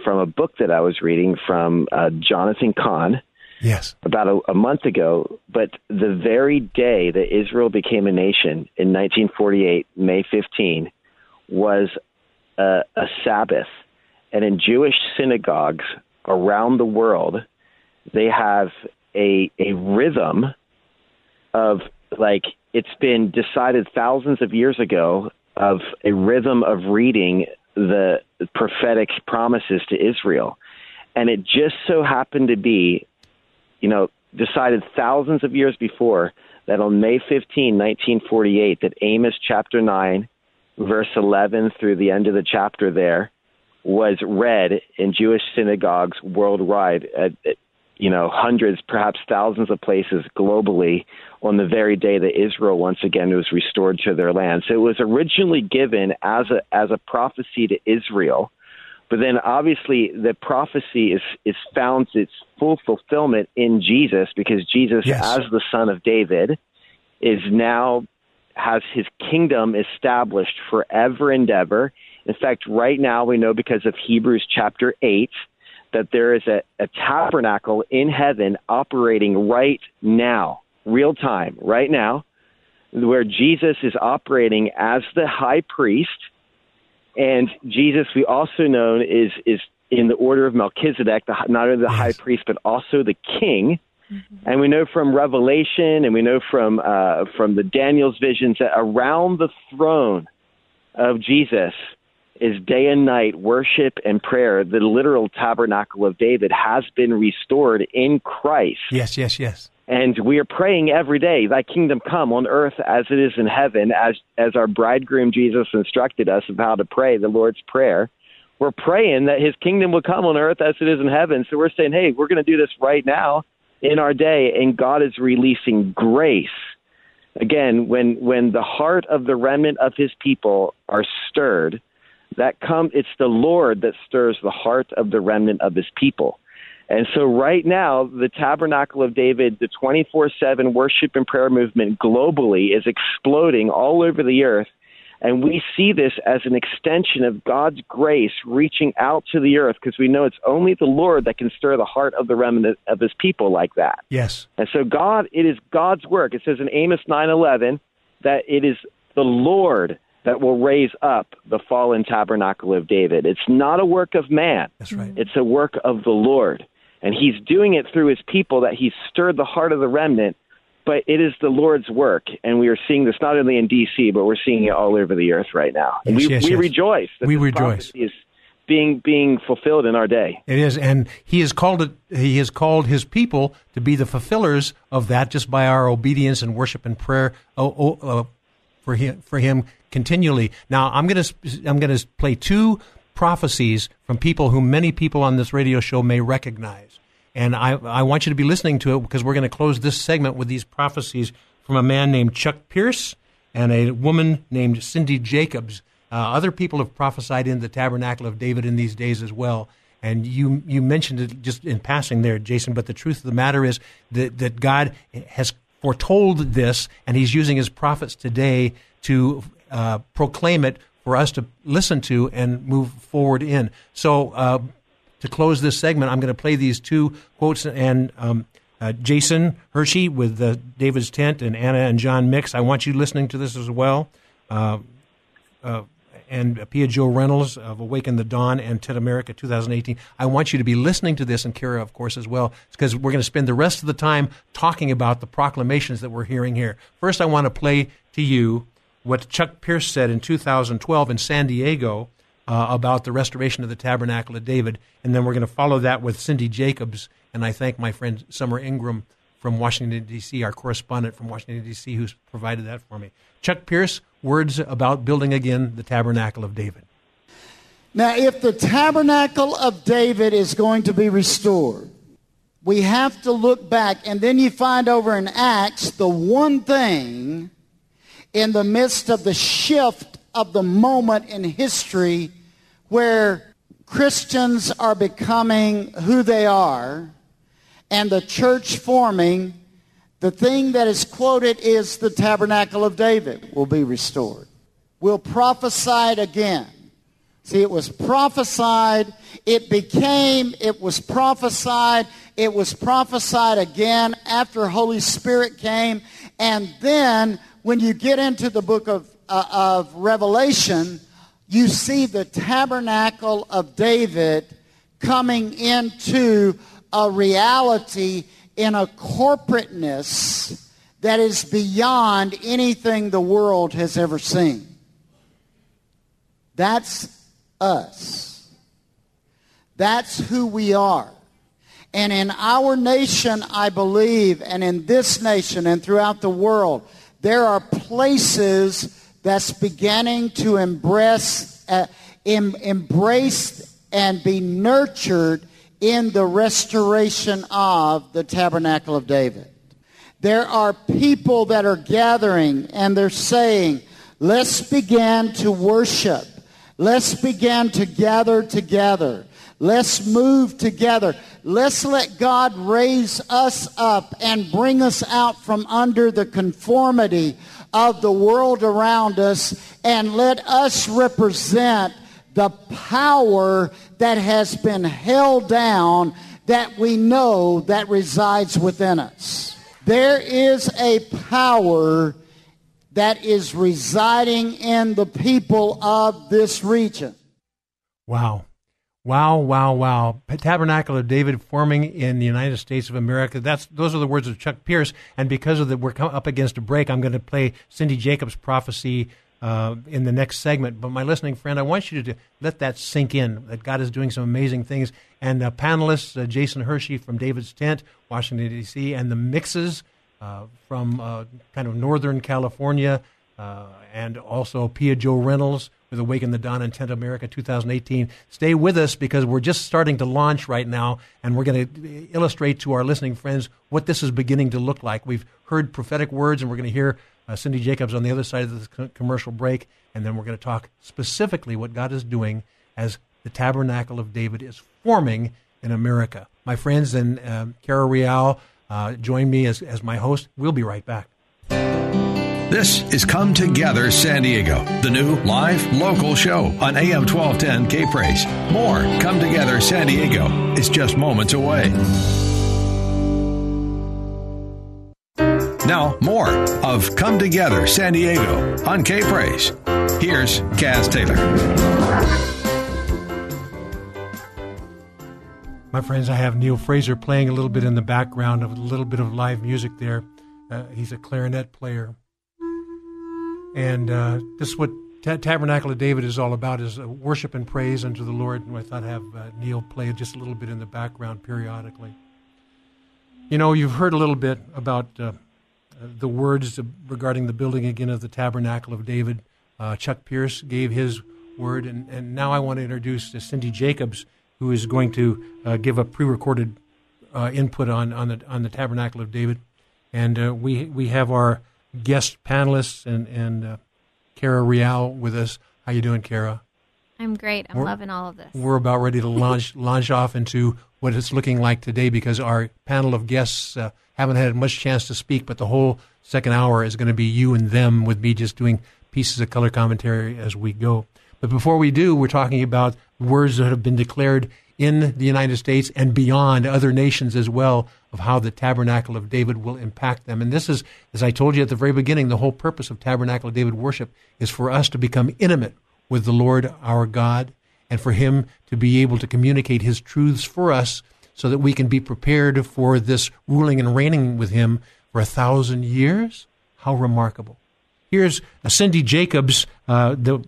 from a book that I was reading from uh, Jonathan Cahn. Yes. About a, a month ago, but the very day that Israel became a nation in 1948, May 15, was a, a Sabbath. And in Jewish synagogues around the world, they have a a rhythm of like it's been decided thousands of years ago of a rhythm of reading the prophetic promises to Israel. And it just so happened to be, you know, decided thousands of years before that on May 15, 1948, that Amos chapter 9, verse 11 through the end of the chapter there was read in Jewish synagogues worldwide at, at you know hundreds, perhaps thousands of places globally on the very day that Israel once again was restored to their land. So it was originally given as a as a prophecy to Israel, but then obviously the prophecy is is found its full fulfillment in Jesus because Jesus, yes. as the son of David, is now has his kingdom established forever and ever. In fact, right now we know because of Hebrews chapter 8 that there is a, a tabernacle in heaven operating right now, real time, right now, where Jesus is operating as the high priest. And Jesus, we also know, is, is in the order of Melchizedek, the, not only the yes. high priest, but also the king. Mm-hmm. And we know from Revelation, and we know from uh, from the Daniel's visions that around the throne of Jesus is day and night worship and prayer. The literal tabernacle of David has been restored in Christ. Yes, yes, yes. And we are praying every day, Thy kingdom come on earth as it is in heaven, as as our bridegroom Jesus instructed us of how to pray the Lord's prayer. We're praying that His kingdom will come on earth as it is in heaven. So we're saying, hey, we're going to do this right now in our day, and God is releasing grace. Again, when when the heart of the remnant of His people are stirred, that come it's the Lord that stirs the heart of the remnant of His people. And so, right now, the Tabernacle of David, the 24 7 worship and prayer movement globally is exploding all over the earth and we see this as an extension of God's grace reaching out to the earth because we know it's only the Lord that can stir the heart of the remnant of his people like that. Yes. And so God, it is God's work. It says in Amos 9:11 that it is the Lord that will raise up the fallen tabernacle of David. It's not a work of man. That's right. It's a work of the Lord. And he's doing it through his people that he's stirred the heart of the remnant but it is the Lord's work, and we are seeing this not only in D.C., but we're seeing it all over the earth right now. And yes, we, yes, we yes. rejoice. we rejoice. Is being being fulfilled in our day. It is, and He has called it. He has called His people to be the fulfillers of that, just by our obedience and worship and prayer oh, oh, uh, for Him for Him continually. Now, I'm going to I'm going to play two prophecies from people whom many people on this radio show may recognize. And I, I want you to be listening to it because we're going to close this segment with these prophecies from a man named Chuck Pierce and a woman named Cindy Jacobs. Uh, other people have prophesied in the tabernacle of David in these days as well. And you, you mentioned it just in passing there, Jason, but the truth of the matter is that, that God has foretold this, and He's using His prophets today to uh, proclaim it for us to listen to and move forward in. So, uh, to close this segment, I'm going to play these two quotes and um, uh, Jason Hershey with uh, David's Tent and Anna and John Mix. I want you listening to this as well. Uh, uh and Pia Joe Reynolds of Awaken the Dawn and Tent America 2018. I want you to be listening to this and Kara, of course, as well, because we're going to spend the rest of the time talking about the proclamations that we're hearing here. First, I want to play to you what Chuck Pierce said in 2012 in San Diego uh, about the restoration of the Tabernacle of David. And then we're going to follow that with Cindy Jacobs. And I thank my friend Summer Ingram from Washington, D.C., our correspondent from Washington, D.C., who's provided that for me. Chuck Pierce, words about building again the Tabernacle of David. Now, if the Tabernacle of David is going to be restored, we have to look back, and then you find over in Acts the one thing in the midst of the shift of the moment in history where Christians are becoming who they are, and the church forming, the thing that is quoted is the tabernacle of David will be restored. We'll prophesy it again. See, it was prophesied, it became, it was prophesied, it was prophesied again after Holy Spirit came, and then when you get into the book of, uh, of Revelation, you see the tabernacle of David coming into a reality in a corporateness that is beyond anything the world has ever seen. That's us. That's who we are. And in our nation, I believe, and in this nation and throughout the world, there are places that's beginning to embrace, uh, em- embrace and be nurtured in the restoration of the tabernacle of David. There are people that are gathering and they're saying, let's begin to worship Let's begin to gather together. Let's move together. Let's let God raise us up and bring us out from under the conformity of the world around us and let us represent the power that has been held down that we know that resides within us. There is a power that is residing in the people of this region. Wow. Wow, wow, wow. Tabernacle of David forming in the United States of America. That's those are the words of Chuck Pierce. And because of that, we're up against a break. I'm going to play Cindy Jacobs' prophecy uh, in the next segment. But my listening friend, I want you to let that sink in. That God is doing some amazing things. And uh, panelists, uh, Jason Hershey from David's Tent, Washington D.C., and the mixes uh, from uh, kind of Northern California, uh, and also Pia Joe Reynolds with Awaken the Dawn in Tent America 2018. Stay with us because we're just starting to launch right now, and we're going to illustrate to our listening friends what this is beginning to look like. We've heard prophetic words, and we're going to hear uh, Cindy Jacobs on the other side of the commercial break, and then we're going to talk specifically what God is doing as the tabernacle of David is forming in America. My friends and um, Kara Real, uh, join me as, as my host. We'll be right back. This is Come Together San Diego, the new live local show on AM 1210 K Praise. More Come Together San Diego is just moments away. Now, more of Come Together San Diego on K Praise. Here's Kaz Taylor. My friends, I have Neil Fraser playing a little bit in the background of a little bit of live music there. Uh, he's a clarinet player. And uh, this is what T- Tabernacle of David is all about, is uh, worship and praise unto the Lord. And I thought I'd have uh, Neil play just a little bit in the background periodically. You know, you've heard a little bit about uh, the words regarding the building again of the Tabernacle of David. Uh, Chuck Pierce gave his word, and, and now I want to introduce Cindy Jacobs who is going to uh, give a pre-recorded uh, input on, on the on the Tabernacle of David, and uh, we we have our guest panelists and and uh, Kara Real with us. How you doing, Kara? I'm great. I'm we're, loving all of this. We're about ready to launch launch off into what it's looking like today because our panel of guests uh, haven't had much chance to speak, but the whole second hour is going to be you and them with me just doing pieces of color commentary as we go. But before we do, we're talking about words that have been declared in the United States and beyond other nations as well of how the tabernacle of David will impact them. And this is, as I told you at the very beginning, the whole purpose of tabernacle of David worship is for us to become intimate with the Lord our God and for him to be able to communicate his truths for us so that we can be prepared for this ruling and reigning with him for a thousand years. How remarkable. Here's Cindy Jacobs uh, the,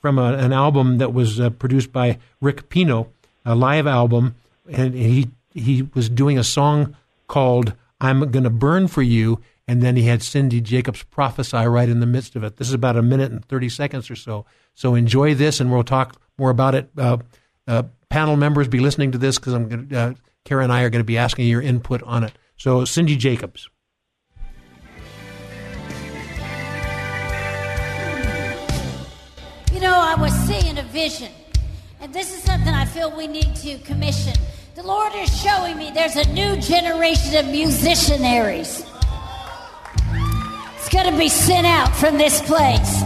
from a, an album that was uh, produced by Rick Pino, a live album, and he he was doing a song called "I'm Gonna Burn for You," and then he had Cindy Jacobs prophesy right in the midst of it. This is about a minute and thirty seconds or so. So enjoy this, and we'll talk more about it. Uh, uh panel members, be listening to this because I'm going uh, Kara and I are going to be asking your input on it. So Cindy Jacobs. You know, I was seeing a vision, and this is something I feel we need to commission The Lord is showing me there's a new generation of musicianaries. It's going to be sent out from this place.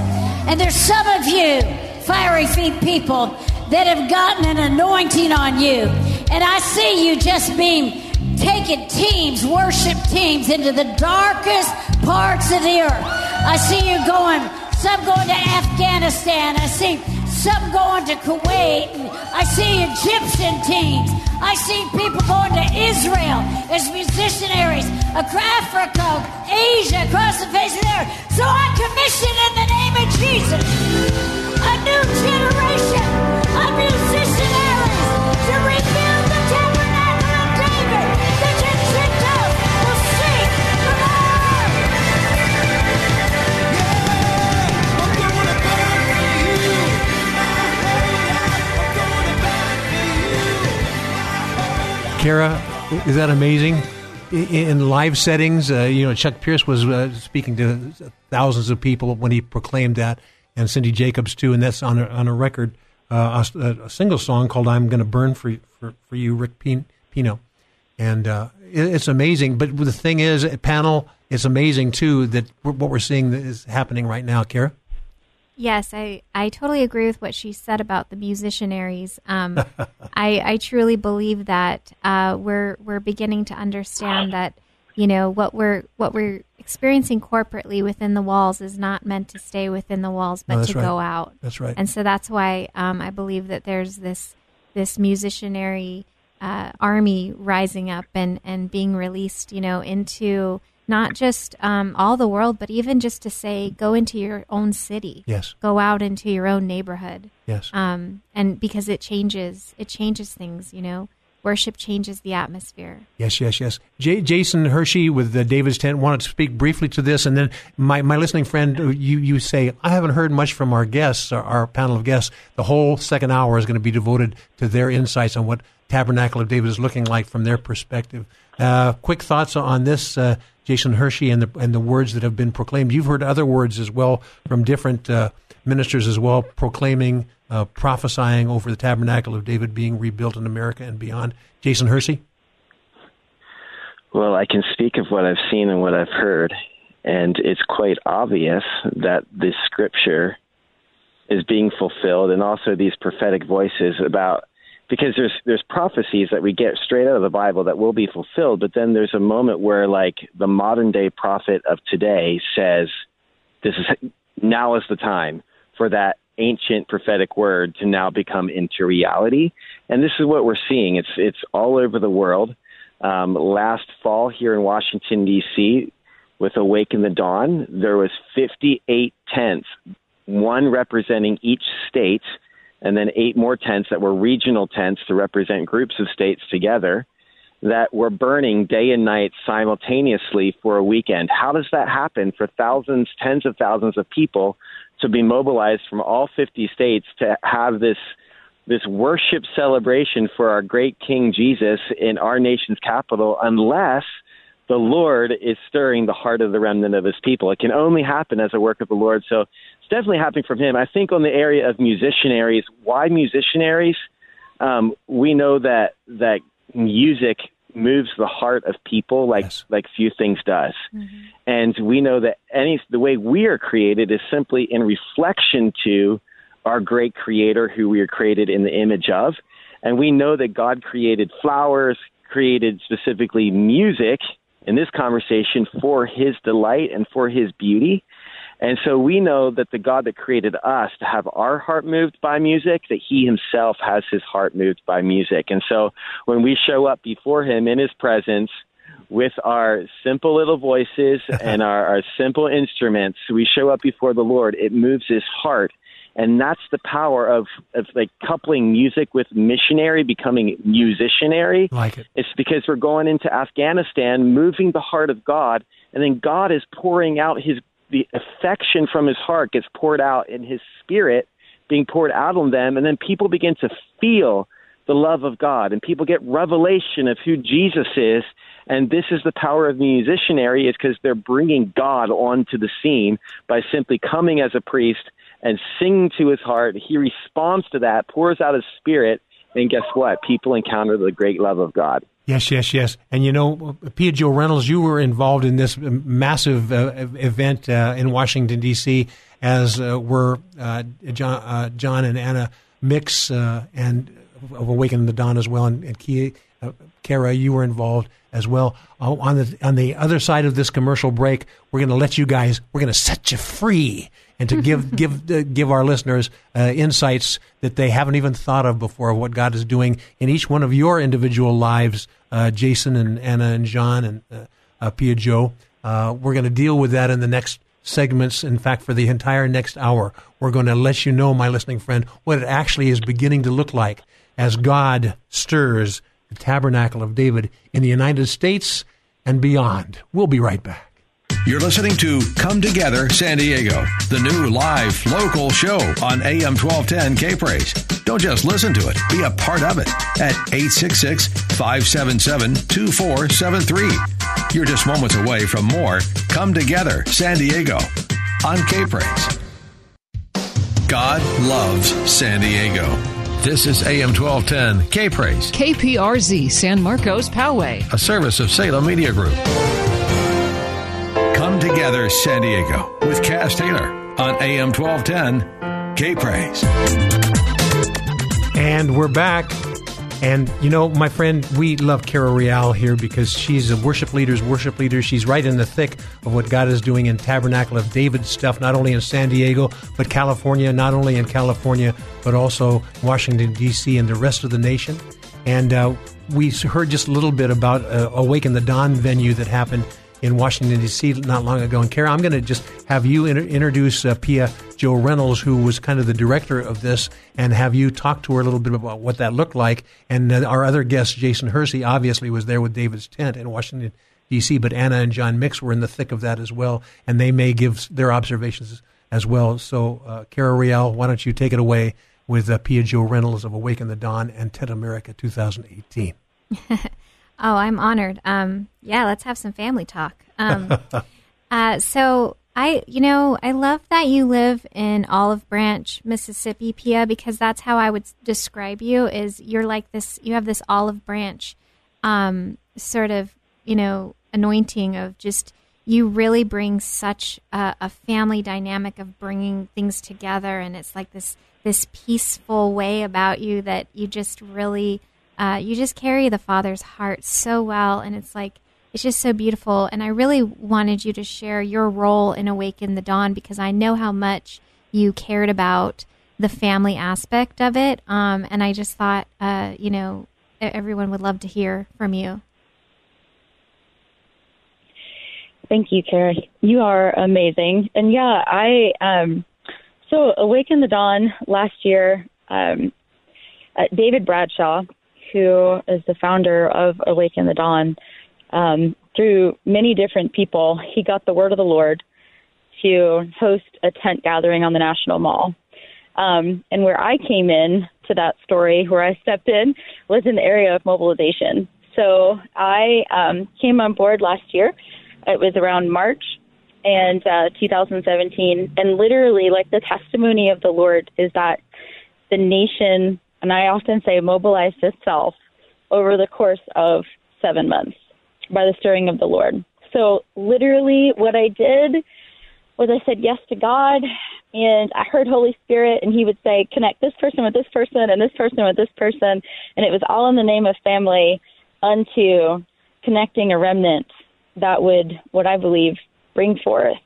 And there's some of you, fiery feet people, that have gotten an anointing on you. And I see you just being taking teams, worship teams, into the darkest parts of the earth. I see you going, some going to Afghanistan. I see some going to Kuwait. And I see Egyptian teams. I see people going to Israel as musicianaries, Africa, Asia, across the face of the earth. So I commission in the name of Jesus a new generation Kara, is that amazing? In live settings, uh, you know, Chuck Pierce was uh, speaking to thousands of people when he proclaimed that, and Cindy Jacobs too, and that's on a, on a record, uh, a, a single song called "I'm Going to Burn for for, for You," Rick Pino, and uh, it, it's amazing. But the thing is, panel, it's amazing too that what we're seeing is happening right now. Kara, Yes, I, I totally agree with what she said about the musicianaries. Um, I, I truly believe that uh, we're we're beginning to understand that you know what we're what we're experiencing corporately within the walls is not meant to stay within the walls, but No, to right. go out. That's right. And so that's why um, I believe that there's this this musicianary uh, army rising up and and being released, you know, into not just um, all the world, but even just to say, go into your own city. Yes. Go out into your own neighborhood. Yes. Um, and because it changes, it changes things. You know, worship changes the atmosphere. Yes, yes, yes. J- Jason Hershey with the David's Tent wanted to speak briefly to this, and then my, my listening friend, you you say I haven't heard much from our guests, our, our panel of guests. The whole second hour is going to be devoted to their insights on what Tabernacle of David is looking like from their perspective. Uh, quick thoughts on this, uh, Jason Hershey, and the and the words that have been proclaimed. You've heard other words as well from different uh, ministers as well, proclaiming, uh, prophesying over the Tabernacle of David being rebuilt in America and beyond. Jason Hershey. Well, I can speak of what I've seen and what I've heard, and it's quite obvious that this scripture is being fulfilled, and also these prophetic voices about because there's there's prophecies that we get straight out of the Bible that will be fulfilled, but then there's a moment where like the modern day prophet of today says, "This is now is the time for that." ancient prophetic word to now become into reality and this is what we're seeing it's it's all over the world um, last fall here in Washington, D.C., with Awaken the Dawn, there was 58 tents, one representing each state, and then eight more tents that were regional tents to represent groups of states together that were burning day and night simultaneously for a weekend. How does that happen for thousands, tens of thousands of people to be mobilized from all 50 states to have this this worship celebration for our great King Jesus in our nation's capital unless the Lord is stirring the heart of the remnant of his people. It can only happen as a work of the Lord. So it's definitely happening from him. I think on the area of musicianaries, why musicianaries? Um, we know that that music moves the heart of people like Yes. like few things does. And we know that any the way we are created is simply in reflection to our great creator who we are created in the image of. And we know that God created flowers, created specifically music in this conversation for his delight and for his beauty. And so we know that the God that created us to have our heart moved by music, that he himself has his heart moved by music. And so when we show up before him in his presence with our simple little voices and our, our simple instruments, we show up before the Lord, it moves his heart. And that's the power of, of like coupling music with missionary, becoming musicianary. Like it. It's because we're going into Afghanistan, moving the heart of God, and then God is pouring out his the affection from his heart gets poured out in his spirit being poured out on them, and then people begin to feel the love of God, and people get revelation of who Jesus is. And this is the power of musicianary, is because they're bringing God onto the scene by simply coming as a priest and sing to his heart. He responds to that, pours out his spirit, and guess what? People encounter the great love of God. Yes, yes, yes. And you know, Pia Joe Reynolds, you were involved in this massive uh, event uh, in Washington D.C. as uh, were uh, John, uh, John and Anna Mix uh, and of Awakening the Dawn as well, and, and Kia, Kara, you were involved as well. on the on the other side of this commercial break, we're going to let you guys. We're going to set you free and to give give uh, give our listeners uh, insights that they haven't even thought of before of what God is doing in each one of your individual lives, uh, Jason and Anna and John and uh, uh Pia Joe. Uh, we're going to deal with that in the next segments. In fact, for the entire next hour, we're going to let you know, my listening friend, what it actually is beginning to look like as God stirs the tabernacle of David in the United States and beyond. We'll be right back. You're listening to Come Together San Diego, the new live local show on AM 1210 K Praise. Don't just listen to it, be a part of it at 866 577 2473. You're just moments away from more Come Together San Diego on K Praise. God loves San Diego. This is AM 1210 K Praise. KPRZ San Marcos Poway. A service of Salem Media Group. Come Together San Diego with Cass Taylor on AM 1210 K Praise. And we're back. And you know, my friend, we love Kara Real here because she's a worship leader's worship leader. She's right in the thick of what God is doing in Tabernacle of David stuff, not only in San Diego, but California, not only in California, but also Washington, D.C., and the rest of the nation. And uh, we heard just a little bit about uh, Awaken the Dawn venue that happened in Washington, D.C. not long ago. And Kara, I'm going to just have you introduce uh, Pia Joe Reynolds, who was kind of the director of this, and have you talk to her a little bit about what that looked like. And uh, our other guest, Jason Hershey, obviously was there with David's Tent in Washington, D.C., but Anna and John Mix were in the thick of that as well, and they may give their observations as well. So, uh, Kara Real, why don't you take it away with uh, Pia Joe Reynolds of Awaken the Dawn and Tent America 2018? Oh, I'm honored. Um, yeah, let's have some family talk. Um, uh, so I, you know, I love that you live in Olive Branch, Mississippi, Pia, because that's how I would describe you. Is you're like this? You have this olive branch, um, sort of, you know, anointing of just. You really bring such a, a family dynamic of bringing things together, and it's like this this peaceful way about you that you just really uh, you just carry the Father's heart so well, and it's like it's just so beautiful. And I really wanted you to share your role in Awaken the Dawn because I know how much you cared about the family aspect of it. Um, and I just thought, uh, you know, everyone would love to hear from you. Thank you, Carrie. You are amazing. And yeah, I um, so Awaken the Dawn last year. Um, uh, David Bradshaw, who is the founder of Awaken the Dawn, um, through many different people, he got the word of the Lord to host a tent gathering on the National Mall. Um, and where I came in to that story, where I stepped in, was in the area of mobilization. So I um, came on board last year. It was around March and uh, 2017, and literally, like the testimony of the Lord is that the nation and I often say mobilized itself over the course of seven months by the stirring of the Lord. So, literally, what I did was I said yes to God, and I heard Holy Spirit, and He would say, connect this person with this person, and this person with this person. And it was all in the name of family unto connecting a remnant that would, what I believe, bring forth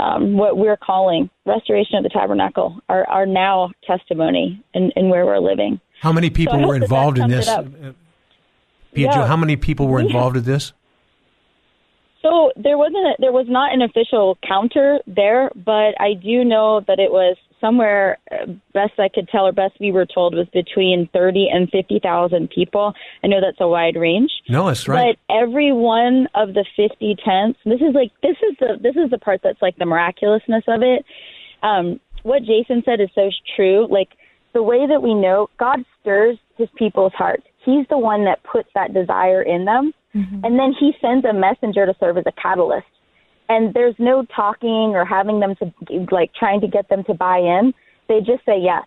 um, what we're calling restoration of the tabernacle, our, our now testimony in, in where we're living. How many people so were involved in this? Uh, Pia Joe, yeah. how many people were involved in this? So there wasn't a, there was not an official counter there, but I do know that it was somewhere uh, best I could tell or best we were told was between 30 and 50,000 people. I know that's a wide range. No, that's right. But every one of the 50 tents, this is like this is the this is the part that's like the miraculousness of it. Um, what Jason said is so true. Like the way that we know God stirs his people's hearts. He's the one that puts that desire in them. Mm-hmm. And then he sends a messenger to serve as a catalyst and there's no talking or having them to like trying to get them to buy in. They just say yes.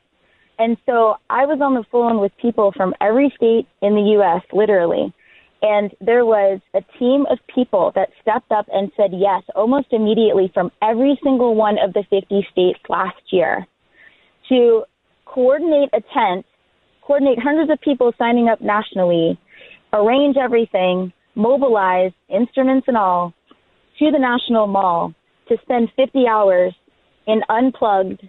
and so I was on the phone with people from every state in the U.S., literally. And there was a team of people that stepped up and said yes almost immediately from every single one of the 50 states last year to coordinate a tent, coordinate hundreds of people signing up nationally, arrange everything, mobilize instruments and all to the National Mall to spend 50 hours in unplugged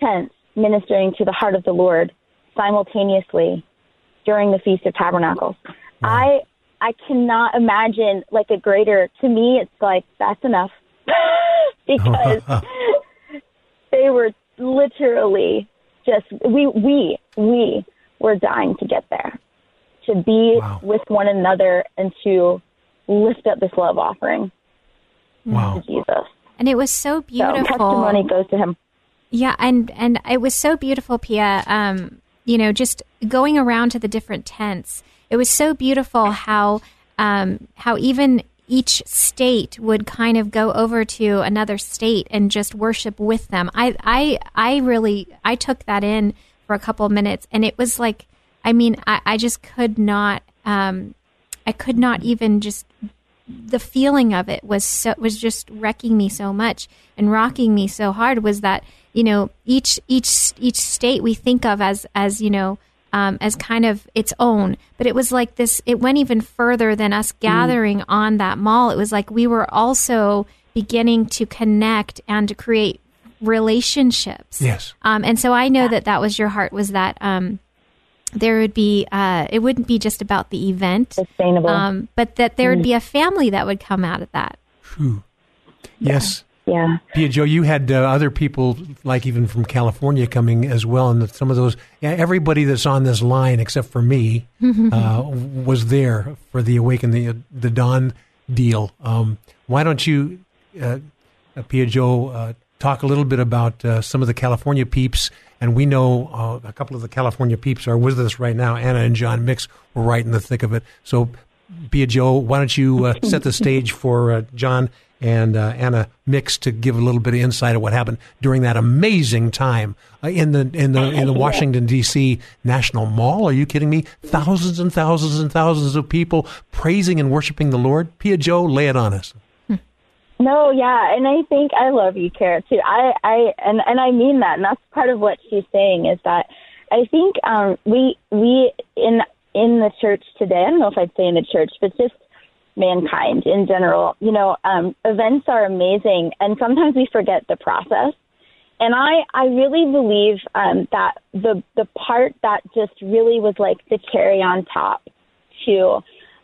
tents ministering to the heart of the Lord simultaneously during the Feast of Tabernacles. I I cannot imagine like a greater to me it's like that's enough because they were literally just we we we were dying to get there to be wow. with one another and to lift up this love offering wow. Jesus. And it was so beautiful. So testimony goes to him. Yeah, and and it was so beautiful, Pia. Um, you know, just going around to the different tents. It was so beautiful how um, how even each state would kind of go over to another state and just worship with them. I I I really I took that in for a couple of minutes, and it was like, I mean, I, I just could not. Um, I could not even just the feeling of it was so was just wrecking me so much and rocking me so hard was that you know each each each state we think of as as you know um, as kind of its own but it was like this it went even further than us mm. gathering mm. on that mall it was like we were also beginning to connect and to create relationships yes um, and so i know that that was your heart was that um, there would be uh, it wouldn't be just about the event sustainable um, but that there would be a family that would come out of that Whew. yes yeah. Pia Joe, you had uh, other people, like even from California, coming as well, and some of those. Yeah, everybody that's on this line except for me uh, was there for the Awaken the the Dawn deal. Um, why don't you, uh, uh Pia Joe, uh, talk a little bit about uh, some of the California peeps? And we know a couple of the California peeps are with us right now. Anna and John Mix were right in the thick of it. So, Pia Joe, why don't you set the stage for John? and uh, Anna Mix to give a little bit of insight of what happened during that amazing time uh, in the in the in the Washington D.C. National Mall. Are you kidding me? Thousands and thousands and thousands of people praising and worshiping the Lord. Pia Joe, lay it on us. No, yeah, and I think I love you, Kara, too. I, I, and and I mean that, and that's part of what she's saying is that I think um, we we in in the church today. I don't know if I'd say in the church, but just mankind in general. You know, um, events are amazing, and sometimes we forget the process. And I, I really believe um, that the the part that just really was like the cherry on top to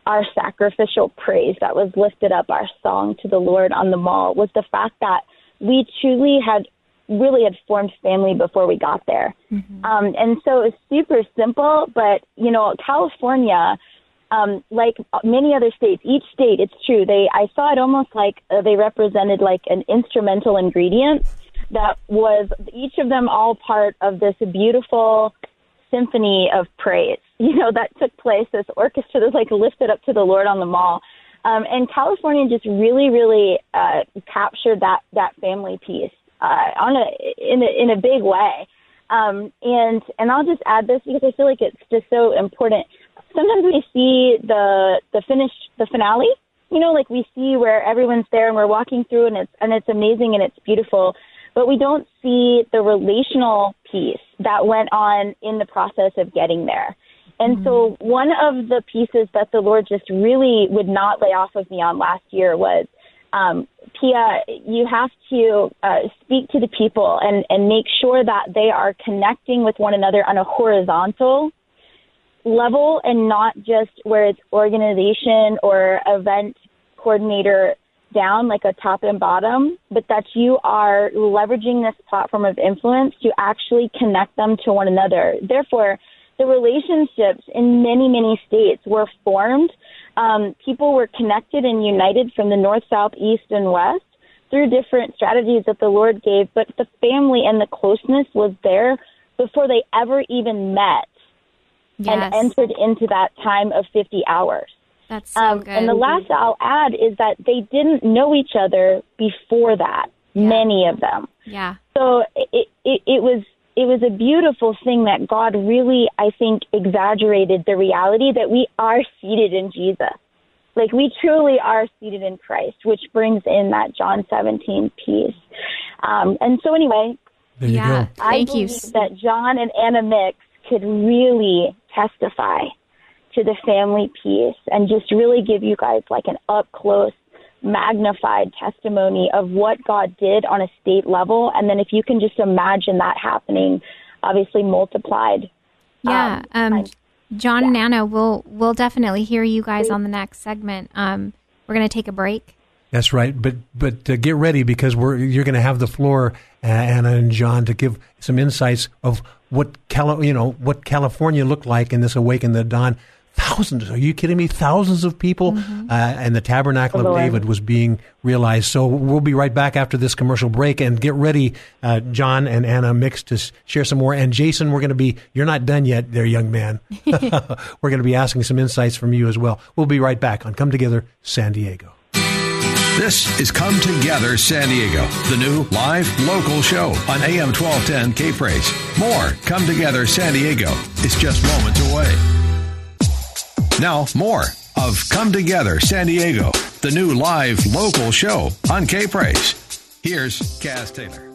our sacrificial praise that was lifted up, our song to the Lord on the mall, was the fact that we truly had really had formed family before we got there. Mm-hmm. Um, and so it's super simple, but you know, California um, like many other states, each state, it's true. They, I saw it almost like uh, they represented like an instrumental ingredient that was each of them all part of this beautiful symphony of praise. You know that took place. This orchestra was like lifted up to the Lord on the mall, um, and California just really, really uh, captured that that family piece uh, on a in a in a big way. Um, and and I'll just add this because I feel like it's just so important sometimes we see the the finish the finale you know like we see where everyone's there and we're walking through and it's and it's amazing and it's beautiful but we don't see the relational piece that went on in the process of getting there and mm-hmm. so one of the pieces that the lord just really would not lay off of me on last year was um, Pia, you have to uh, speak to the people and, and make sure that they are connecting with one another on a horizontal level and not just where it's organization or event coordinator down, like a top and bottom, but that you are leveraging this platform of influence to actually connect them to one another. Therefore, the relationships in many, many states were formed. Um, people were connected and united from the north, south, east, and west through different strategies that the Lord gave, but the family and the closeness was there before they ever even met yes. and entered into that time of 50 hours. That's so um, good. And the last I'll add is that they didn't know each other before that, yeah. many of them. Yeah. So it, it, it was it was a beautiful thing that God really, I think, exaggerated the reality that we are seated in Jesus. Like we truly are seated in Christ, which brings in that John 17 piece. Um, and so, anyway, yeah, I thank believe you. that John and Anna Mix could really testify to the family piece and just really give you guys like an up close, magnified testimony of what God did on a state level. And then if you can just imagine that happening, obviously multiplied. Yeah, um, John and Anna, we'll we'll definitely hear you guys on the next segment. Um, we're going to take a break. That's right, but but uh, get ready because we're you're going to have the floor, uh, Anna and John, to give some insights of what Cali- you know what California looked like in this Awaken the Dawn. Thousands, are you kidding me? Thousands of people, uh, and the Tabernacle of David was being realized. So we'll be right back after this commercial break, and get ready, uh, John and Anna Mix to share some more. And Jason, we're going to be you're not done yet, there, young man. we're going to be asking some insights from you as well. We'll be right back on Come Together San Diego. This is Come Together San Diego, the new live local show on AM 1210 K Praise. More Come Together San Diego is just moments away. Now, more of Come Together San Diego, the new live local show on K Praise. Here's Kaz Taylor.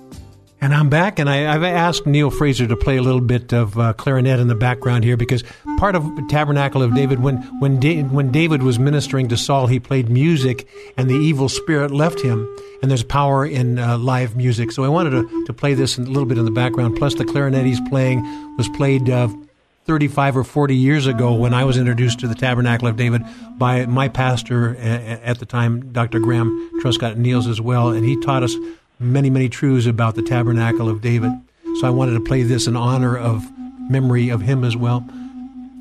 And I'm back, and I, I've asked Neil Fraser to play a little bit of uh, clarinet in the background here because part of Tabernacle of David, when when da- when David was ministering to Saul, he played music, and the evil spirit left him. And there's power in uh, live music, so I wanted to, to play this a little bit in the background. Plus, the clarinet he's playing was played uh, 35 or 40 years ago when I was introduced to the Tabernacle of David by my pastor at the time, Dr. Graham Truscott Niels, as well, and he taught us many, many truths about the Tabernacle of David. So I wanted to play this in honor of memory of him as well.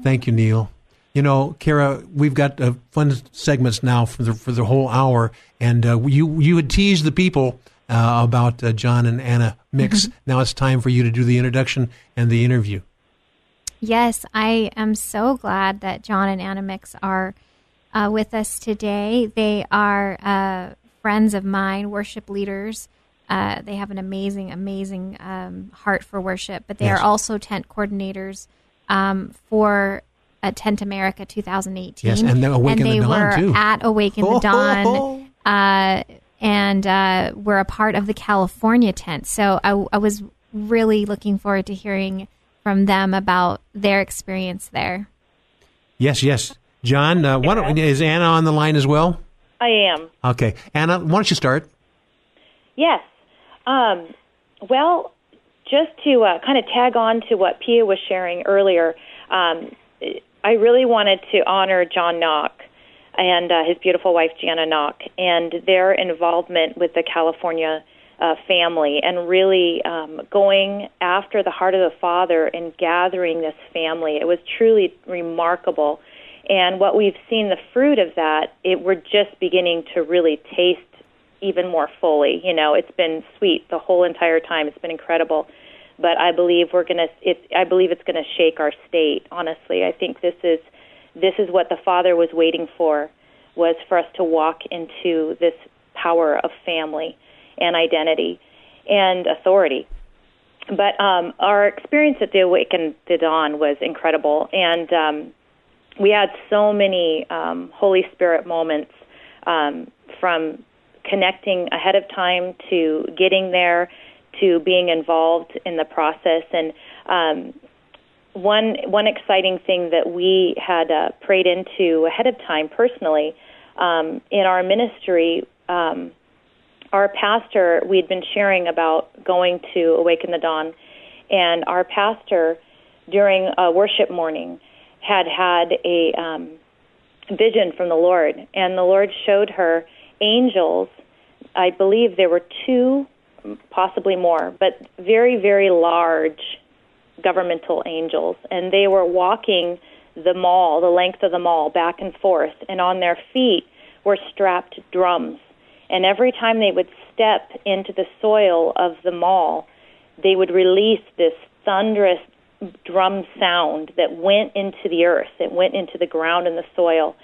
Thank you, Neil. You know, Kara, we've got uh, fun segments now for the for the whole hour, and uh, you you had teased the people uh, about uh, John and Anna Mix. Now it's time for you to do the introduction and the interview. Yes, I am so glad that John and Anna Mix are uh, with us today. They are uh, friends of mine, worship leaders. Uh, they have an amazing, amazing um, heart for worship, but they Yes. are also tent coordinators um, for uh, Tent America 2018. Yes, and the Awaken and the they Dawn, were too. at Awaken Oh, the Dawn. Uh, and uh, we're a part of the California tent. So I, I was really looking forward to hearing from them about their experience there. Yes, yes. John, uh, why don't, is Anna on the line as well? I am. Okay, Anna, why don't you start? Yes. Um, well, just to uh, kind of tag on to what Pia was sharing earlier, um, I really wanted to honor John Knock and uh, his beautiful wife Jana Knock and their involvement with the California uh, family and really um, going after the heart of the Father and gathering this family. It was truly remarkable. And what we've seen the fruit of that, it we're just beginning to really taste even more fully. You know, it's been sweet the whole entire time. It's been incredible. But I believe we're gonna. It, I believe it's gonna shake our state. Honestly, I think this is this is what the Father was waiting for, was for us to walk into this power of family and identity and authority. But um, our experience at the Awaken the Dawn was incredible, and um, we had so many um, Holy Spirit moments um, from connecting ahead of time to getting there to being involved in the process and um, one one exciting thing that we had uh, prayed into ahead of time personally um, in our ministry our pastor we had been sharing about going to awaken the dawn and our pastor during a worship morning had had a um, vision from the lord and the lord showed her angels. I believe there were two possibly more but very very large governmental angels and they were walking the mall the length of the mall back and forth and on their feet were strapped drums and every time they would step into the soil of the mall they would release this thunderous drum sound that went into the earth it went into the ground and the soil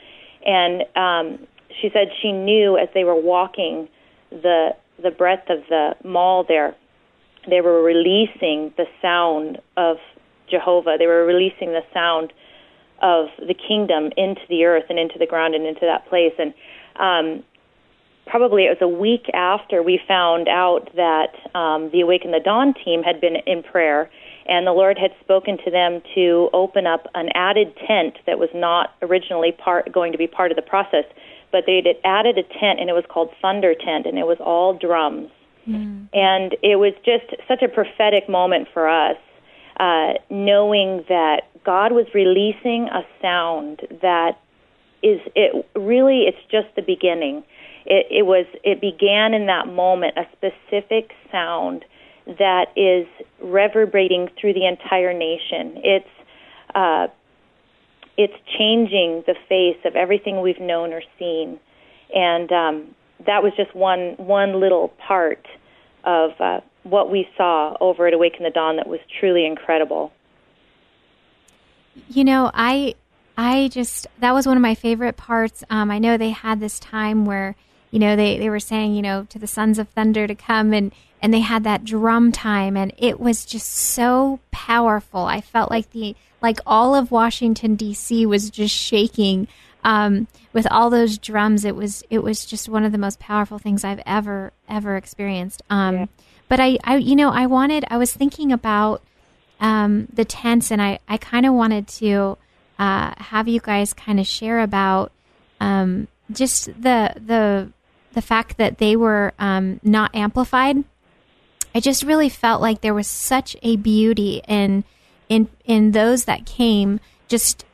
and um she said she knew as they were walking the the breadth of the mall there they were releasing the sound of Jehovah. They were releasing the sound of the kingdom into the earth and into the ground and into that place. And um, probably it was a week after we found out that um, the Awaken the Dawn team had been in prayer, and the Lord had spoken to them to open up an added tent that was not originally part going to be part of the process, but they had added a tent, and it was called Thunder Tent, and it was all drums. Mm. And it was just such a prophetic moment for us, uh, knowing that God was releasing a sound that is it really it's just the beginning. It, it was it began in that moment a specific sound that is reverberating through the entire nation. It's uh, it's changing the face of everything we've known or seen, and um, that was just one one little part of uh, what we saw over at Awaken the Dawn that was truly incredible. You know, I I just that was one of my favorite parts. Um, I know they had this time where you know they, they were saying you know to the sons of thunder to come and and they had that drum time and it was just so powerful. I felt like the like all of Washington D.C. was just shaking um, with all those drums. It was it was just one of the most powerful things I've ever ever experienced. Um, yeah. But I, I you know I wanted I was thinking about um, the tents, and I, I kind of wanted to uh, have you guys kind of share about um, just the the the fact that they were um, not amplified. I just really felt like there was such a beauty in in in those that came just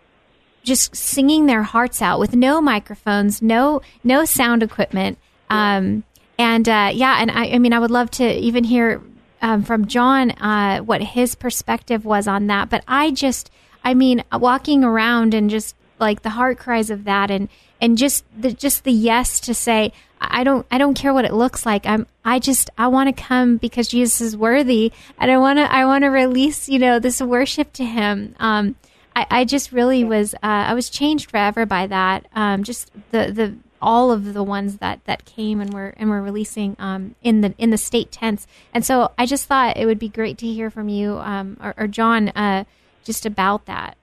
just singing their hearts out with no microphones, no no sound equipment. Um, and uh, yeah, and I, I mean, I would love to even hear um, from John uh, what his perspective was on that. But I just, I mean, walking around and just like the heart cries of that, and and just the just the yes to say, I don't I don't care what it looks like. I'm I just I want to come because Jesus is worthy, and I want to I want to release you know this worship to Him. Um, I, I just really was uh, I was changed forever by that. Um, just the the all of the ones that that came and were and were releasing um, in the in the state tents. And so I just thought it would be great to hear from you um, or, or, John uh, just about that.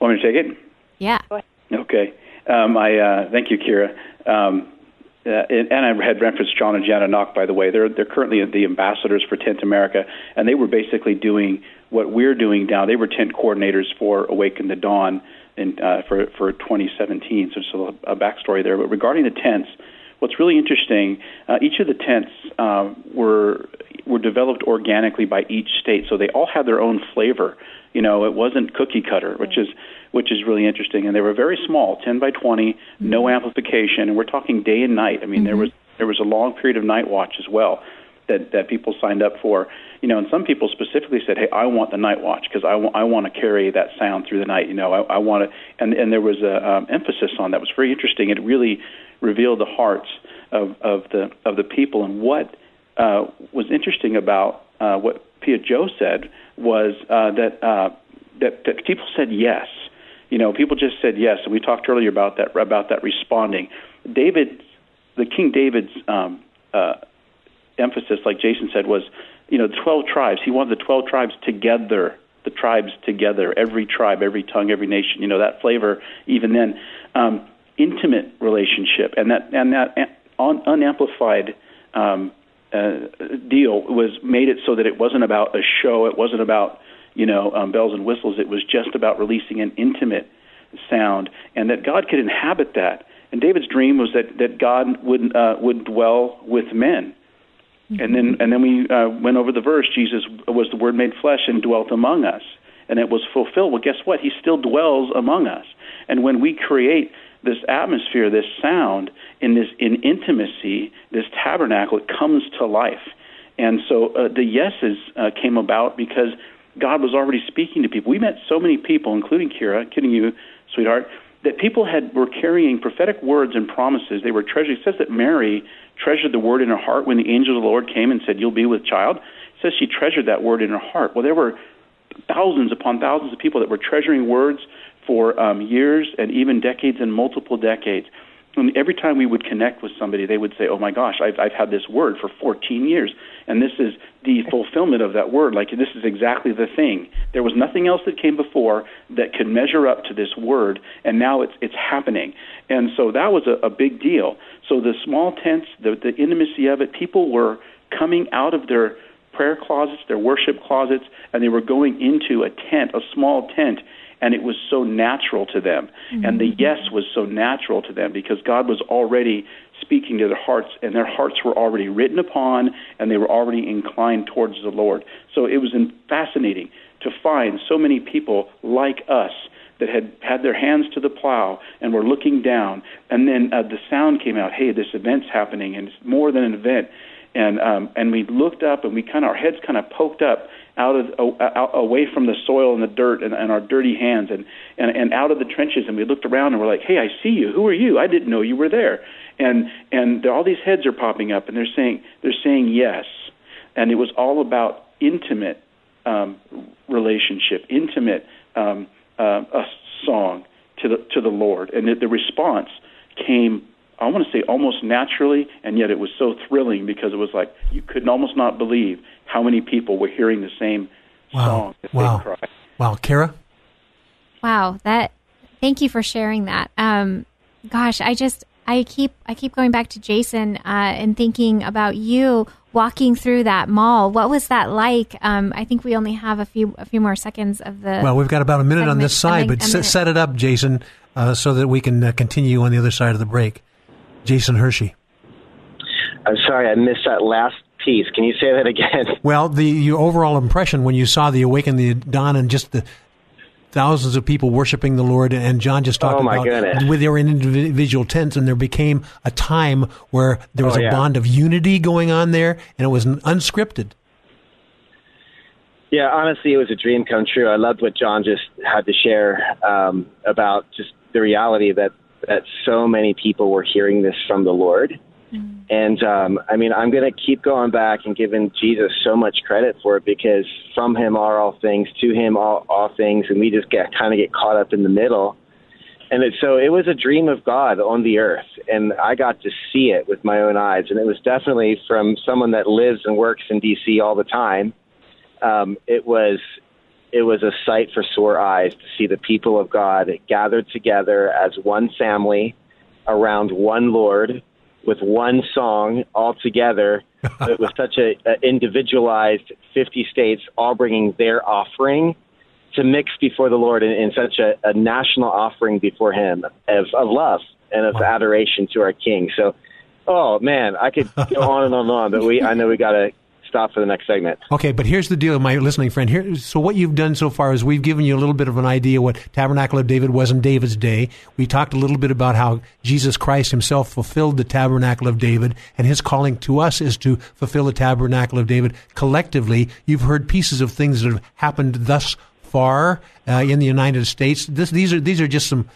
Want me to take it? Yeah. Okay. Um, I uh, thank you, Kira. Um, uh, and, I had referenced John and Jana Knock, by the way. They're they're currently the ambassadors for Tent America, and they were basically doing what we're doing now. They were tent coordinators for Awaken the Dawn, in, uh, for for 2017. So just a, a backstory there. But regarding the tents, what's really interesting, uh, each of the tents uh, were were developed organically by each state, so they all had their own flavor. You know, it wasn't cookie cutter, which is which is really interesting. And they were very small, 10 by 20, mm-hmm. no amplification, and we're talking day and night. I mean, mm-hmm. there was there was a long period of night watch as well that that people signed up for. You know, and some people specifically said, "Hey, I want the night watch because I, w- I want to carry that sound through the night." You know, I, I want to, and and there was a um, emphasis on that. It was very interesting. It really revealed the hearts of of the of the people. And what uh, was interesting about uh, what Pia Joe said was uh, that uh, that that people said yes. You know, people just said yes, and we talked earlier about that about that responding. David, the King David's um, uh, emphasis, like Jason said, was you know the twelve tribes. He wanted the twelve tribes together, the tribes together, every tribe, every tongue, every nation. You know that flavor. Even then, um, intimate relationship, and that and that un- unamplified. Um, uh, deal was made it so that it wasn't about a show. It wasn't about you know um, bells and whistles. It was just about releasing an intimate sound, and that God could inhabit that. And David's dream was that that God would uh, would dwell with men. And then and then we uh, went over the verse. Jesus was the Word made flesh and dwelt among us, and it was fulfilled. Well, guess what? He still dwells among us. And when we create this atmosphere, this sound, in this in intimacy, this tabernacle, it comes to life. And so uh, the yeses uh, came about because God was already speaking to people. We met so many people, including Kira, kidding you, sweetheart, that people had were carrying prophetic words and promises. They were treasuring. It says that Mary treasured the word in her heart when the angel of the Lord came and said, "You'll be with child." It says she treasured that word in her heart. Well, there were thousands upon thousands of people that were treasuring words for um, years and even decades and multiple decades. And every time we would connect with somebody, they would say, "Oh my gosh, I've I've had this word for 14 years, and this is the fulfillment of that word. Like this is exactly the thing. There was nothing else that came before that could measure up to this word, and now it's it's happening. And so that was a, a big deal. So the small tents, the the intimacy of it, people were coming out of their prayer closets, their worship closets, and they were going into a tent, a small tent, and it was so natural to them. Mm-hmm. And the yes was so natural to them because God was already speaking to their hearts, and their hearts were already written upon, and they were already inclined towards the Lord. So it was fascinating to find so many people like us that had had their hands to the plow and were looking down, and then uh, the sound came out, "Hey, this event's happening, and it's more than an event." And um, and we looked up, and we kind of our heads kind of poked up out of uh, away from the soil and the dirt and, and our dirty hands and, and and out of the trenches. And we looked around and we're like hey i see you. Who are you? I didn't know you were there. And and all these heads are popping up and they're saying they're saying yes. And it was all about intimate um, relationship intimate um, uh, a song to the to the lord. And the, the response came I want to say almost naturally, and yet it was so thrilling because it was like you could almost not believe how many people were hearing the same wow. song, the wow. same cry. Wow, Kara. Wow, that. Thank you for sharing that. Um, gosh, I just I keep I keep going back to Jason uh, and thinking about you walking through that mall. What was that like? Um, I think we only have a few a few more seconds of the. Well, we've got about a minute segment, on this side, but s- set it up, Jason, uh, so that we can uh, continue on the other side of the break. Jason Hershey. I'm sorry, I missed that last piece. Can you say that again? Well, the your overall impression when you saw the Awaken the Dawn and just the thousands of people worshiping the Lord, and John just talked oh about goodness. with their individual tents, and there became a time where there was oh, a yeah. bond of unity going on there, and it was unscripted. Yeah, honestly, it was a dream come true. I loved what John just had to share um, about just the reality that that so many people were hearing this from the Lord. Mm-hmm. And um, I mean, I'm going to keep going back and giving Jesus so much credit for it because from Him are all things, to Him all, all things, and we just get kind of get caught up in the middle. And it, so it was a dream of God on the earth, and I got to see it with my own eyes. And it was definitely from someone that lives and works in D.C. all the time. Um, it was it was a sight for sore eyes to see the people of God gathered together as one family around one Lord with one song all together. it was such a, a individualized 50 states all bringing their offering to mix before the Lord in, in such a, a, national offering before Him of, of love and of wow. adoration to our King. So, oh man, I could go on and on and on, but we I know we got to stop for the next segment. Okay, but here's the deal, my listening friend. Here, so what you've done so far is we've given you a little bit of an idea what Tabernacle of David was in David's day. We talked a little bit about how Jesus Christ Himself fulfilled the Tabernacle of David, and His calling to us is to fulfill the Tabernacle of David collectively. You've heard pieces of things that have happened thus far uh, in the United States. This, these are these are just some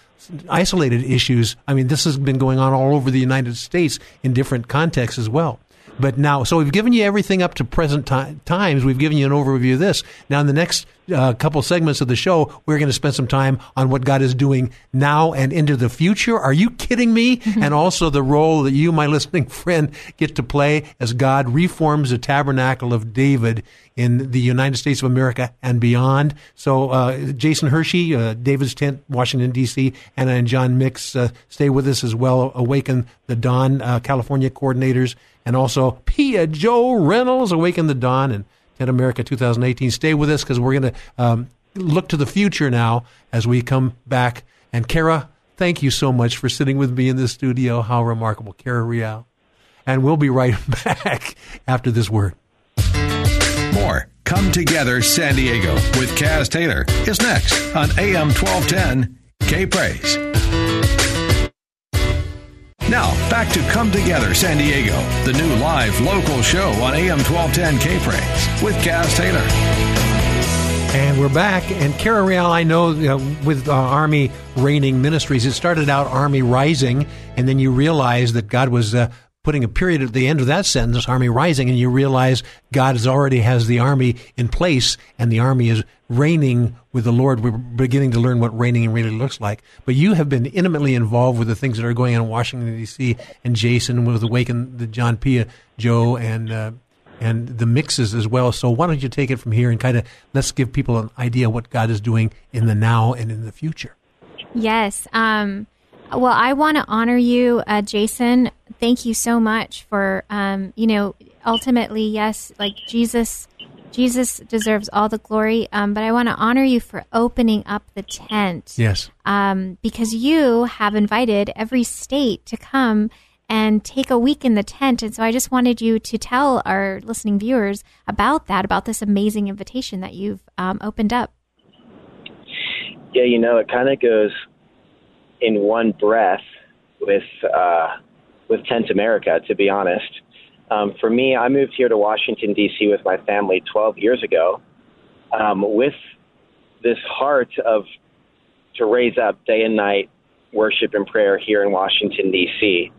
isolated issues. I mean, this has been going on all over the United States in different contexts as well. But now, so we've given you everything up to present ti- times. We've given you an overview of this. Now, in the next uh, couple segments of the show, we're going to spend some time on what God is doing now and into the future. Are you kidding me? and also the role that you, my listening friend, get to play as God reforms the tabernacle of David in the United States of America and beyond. So, uh, Jason Hershey, uh, David's Tent, Washington, D.C., Anna and John Mix, uh, stay with us as well. Awaken the Dawn, uh, California coordinators, and also Pia Joe Reynolds, Awaken the Dawn, and Tent America 2018. Stay with us because we're going to um, look to the future now as we come back. And Kara, thank you so much for sitting with me in the studio. How remarkable. Kara Real. And we'll be right back after this word. More Come Together San Diego with Kaz Taylor is next on AM 1210 K Praise. Now, back to Come Together San Diego, the new live local show on AM 1210 K Praise with Kaz Taylor. And we're back. And Kara Real, I know with uh, Army Reigning Ministries, it started out Army Rising, and then you realized that God was uh, putting a period at the end of that sentence, army rising, and you realize God has already has the army in place and the army is reigning with the Lord. We're beginning to learn what reigning really looks like. But you have been intimately involved with the things that are going on in Washington D.C. and Jason with Awaken the Dawn Pia, Joe, and uh, and the mixes as well. So why don't you take it from here and kind of let's give people an idea what God is doing in the now and in the future. Yes. Um, well, I want to honor you, uh, Jason. Thank you so much for, um, you know, ultimately, yes, like Jesus, Jesus deserves all the glory. Um, but I want to honor you for opening up the tent. Yes. Um, because you have invited every state to come and take a week in the tent. And so I just wanted you to tell our listening viewers about that, about this amazing invitation that you've um, opened up. Yeah, you know, it kind of goes in one breath with uh, with Tent America. To be honest, um, for me, I moved here to Washington D.C. with my family 12 years ago, um, with this heart of to raise up day and night worship and prayer here in Washington D.C.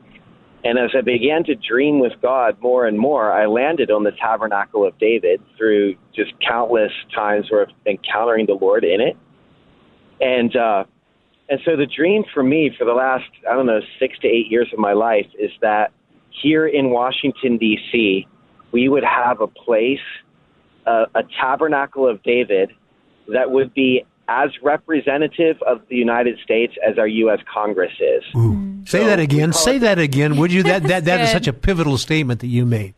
And as I began to dream with God more and more, I landed on the Tabernacle of David through just countless times where I've encountering the Lord in it. And uh, and so the dream for me for the last, I don't know, six to eight years of my life is that here in Washington, D.C., we would have a place, uh, a tabernacle of David that would be as representative of the United States as our U.S. Congress is. Ooh. Say so that again. Say that again, would you? That that, that is such a pivotal statement that you made.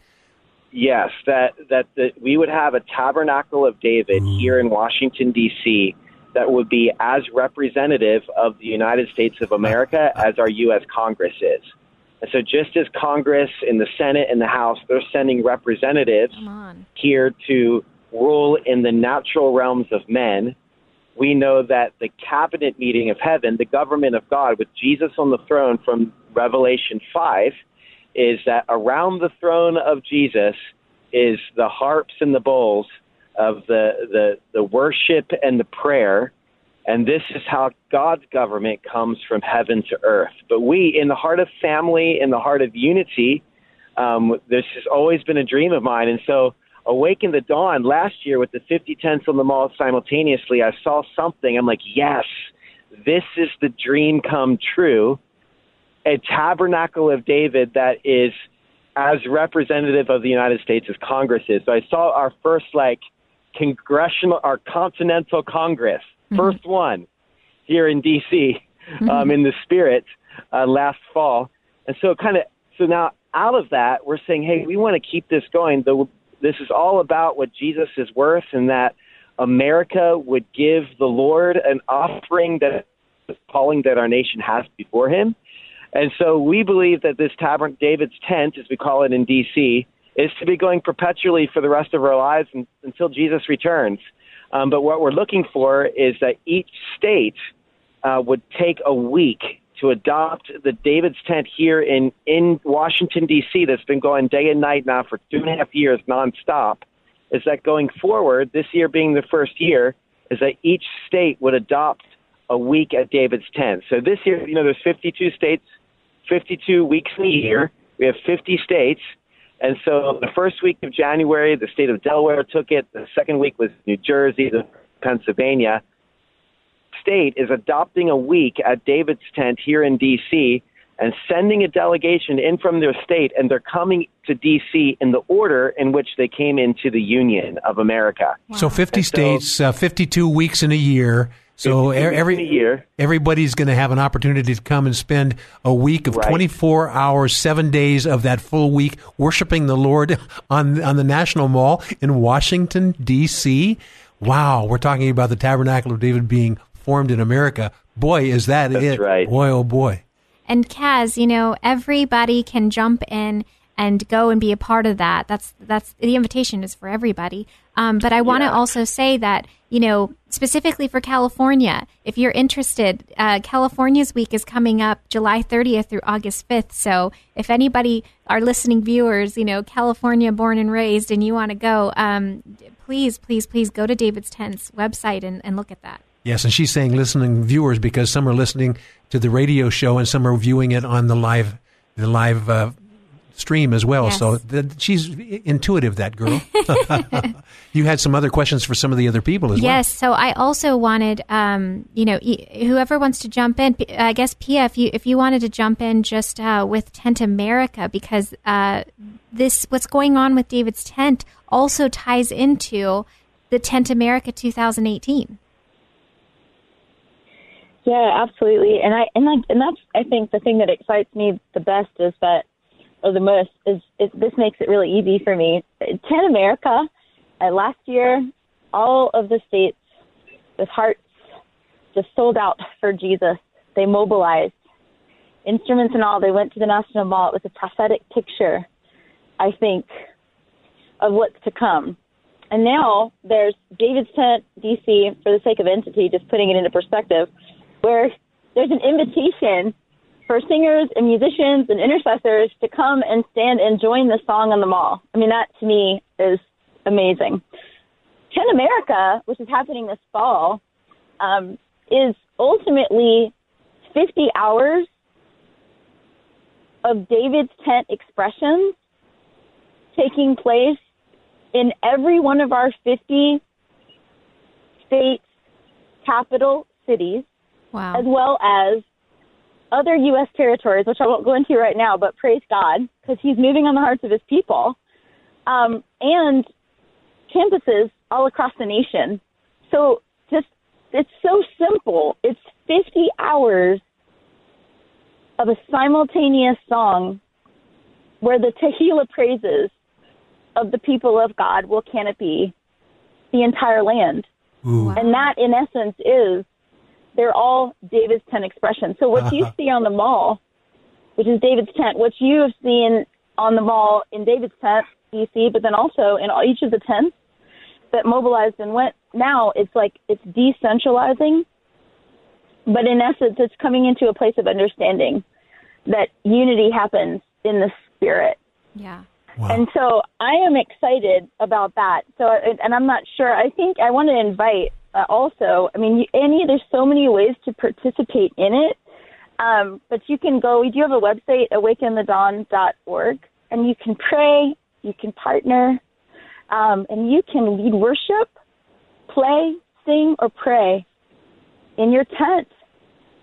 Yes, that that the, we would have a tabernacle of David Ooh. here in Washington D.C that would be as representative of the United States of America as our U.S. Congress is. And so, just as Congress in the Senate and the House, they're sending representatives here to rule in the natural realms of men. We know that the cabinet meeting of heaven, the government of God, with Jesus on the throne from Revelation 5, is that around the throne of Jesus is the harps and the bowls of the, the, the worship and the prayer. And this is how God's government comes from heaven to earth. But we, in the heart of family, in the heart of unity, um, this has always been a dream of mine. And so, Awaken the Dawn last year with the 50 tents on the mall simultaneously, I saw something. I'm like, yes, this is the dream come true. A tabernacle of David that is as representative of the United States as Congress is. So I saw our first like congressional or continental Congress, mm-hmm. first one here in D.C. Mm-hmm. Um, in the spirit uh, last fall, and so kind of so now out of that we're saying, hey, we want to keep this going. The, this is all about what Jesus is worth, and that America would give the Lord an offering that calling that our nation has before Him. And so we believe that this tabernacle, David's tent, as we call it in D.C., is to be going perpetually for the rest of our lives and, until Jesus returns. Um, but what we're looking for is that each state uh, would take a week to adopt the David's tent here in, in Washington, D.C., that's been going day and night now for two and a half years nonstop. Is that going forward, this year being the first year, is that each state would adopt a week at David's tent. So this year, you know, there's 52 states, 52 weeks in a year. We have 50 states. And so the first week of January, the state of Delaware took it. The second week was New Jersey, the Pennsylvania. State is adopting a week at David's tent here in D.C. and sending a delegation in from their state, and they're coming to D.C. in the order in which they came into the Union of America. Wow. So 50 and states, uh, 52 weeks in a year. So every year, everybody's going to have an opportunity to come and spend a week of right. 24 hours, seven days of that full week worshiping the Lord on on the National Mall in Washington D.C. Wow, we're talking about the Tabernacle of David being formed in America. Boy, is that That's it! Right. Boy, oh boy. And Kaz, you know, everybody can jump in and go and be a part of that. That's that's the invitation is for everybody. Um, but I want to yeah. also say that you know specifically for California, if you're interested, uh, California's week is coming up July 30th through August 5th. So if anybody, our listening viewers, you know California born and raised, and you want to go, um, please, please, please go to David's Tent's website and, and look at that. Yes, and she's saying listening viewers because some are listening to the radio show and some are viewing it on the live the live uh, stream as well. Yes. So the, she's intuitive, that girl. you had some other questions for some of the other people as well. yes. So I also wanted, um, you know, e- whoever wants to jump in. I guess Pia, if you if you wanted to jump in just uh, with Tent America, because uh, this what's going on with David's tent also ties into the Tent America 2018. Yeah, absolutely. And I and like and that's I think the thing that excites me the best is that or the most is, is this makes it really easy for me. Tent America, uh, last year, all of the states with hearts just sold out for Jesus. They mobilized instruments and all. They went to the National Mall. It was a prophetic picture, I think, of what's to come. And now there's David's Tent, DC, for the sake of entity, just putting it into perspective where there's an invitation for singers and musicians and intercessors to come and stand and join the song on the mall. I mean, that to me is amazing. Tent America, which is happening this fall, um, is ultimately 50 hours of David's tent expressions taking place in every one of our 50 states, capital cities Wow. as well as other U.S. territories, which I won't go into right now, but praise God because He's moving on the hearts of His people, um, and campuses all across the nation. So just it's so simple. It's 50 hours of a simultaneous song where the Tehillah praises of the people of God will canopy the entire land. Ooh. And that, in essence, is they're all David's tent expressions. So what you see on the mall, which is David's tent, what you have seen on the mall in David's tent, DC, but then also in all, each of the tents that mobilized and went. Now it's like it's decentralizing, but in essence, it's coming into a place of understanding that unity happens in the spirit. Yeah. Wow. And so I am excited about that. So, and I'm not sure. I think I want to invite uh, also. I mean, you- Annie, there's so many ways to participate in it. Um, but you can go. We do have a website, awakenthedawn.org, and you can pray, you can partner, um, and you can lead worship, play, sing, or pray in your tent,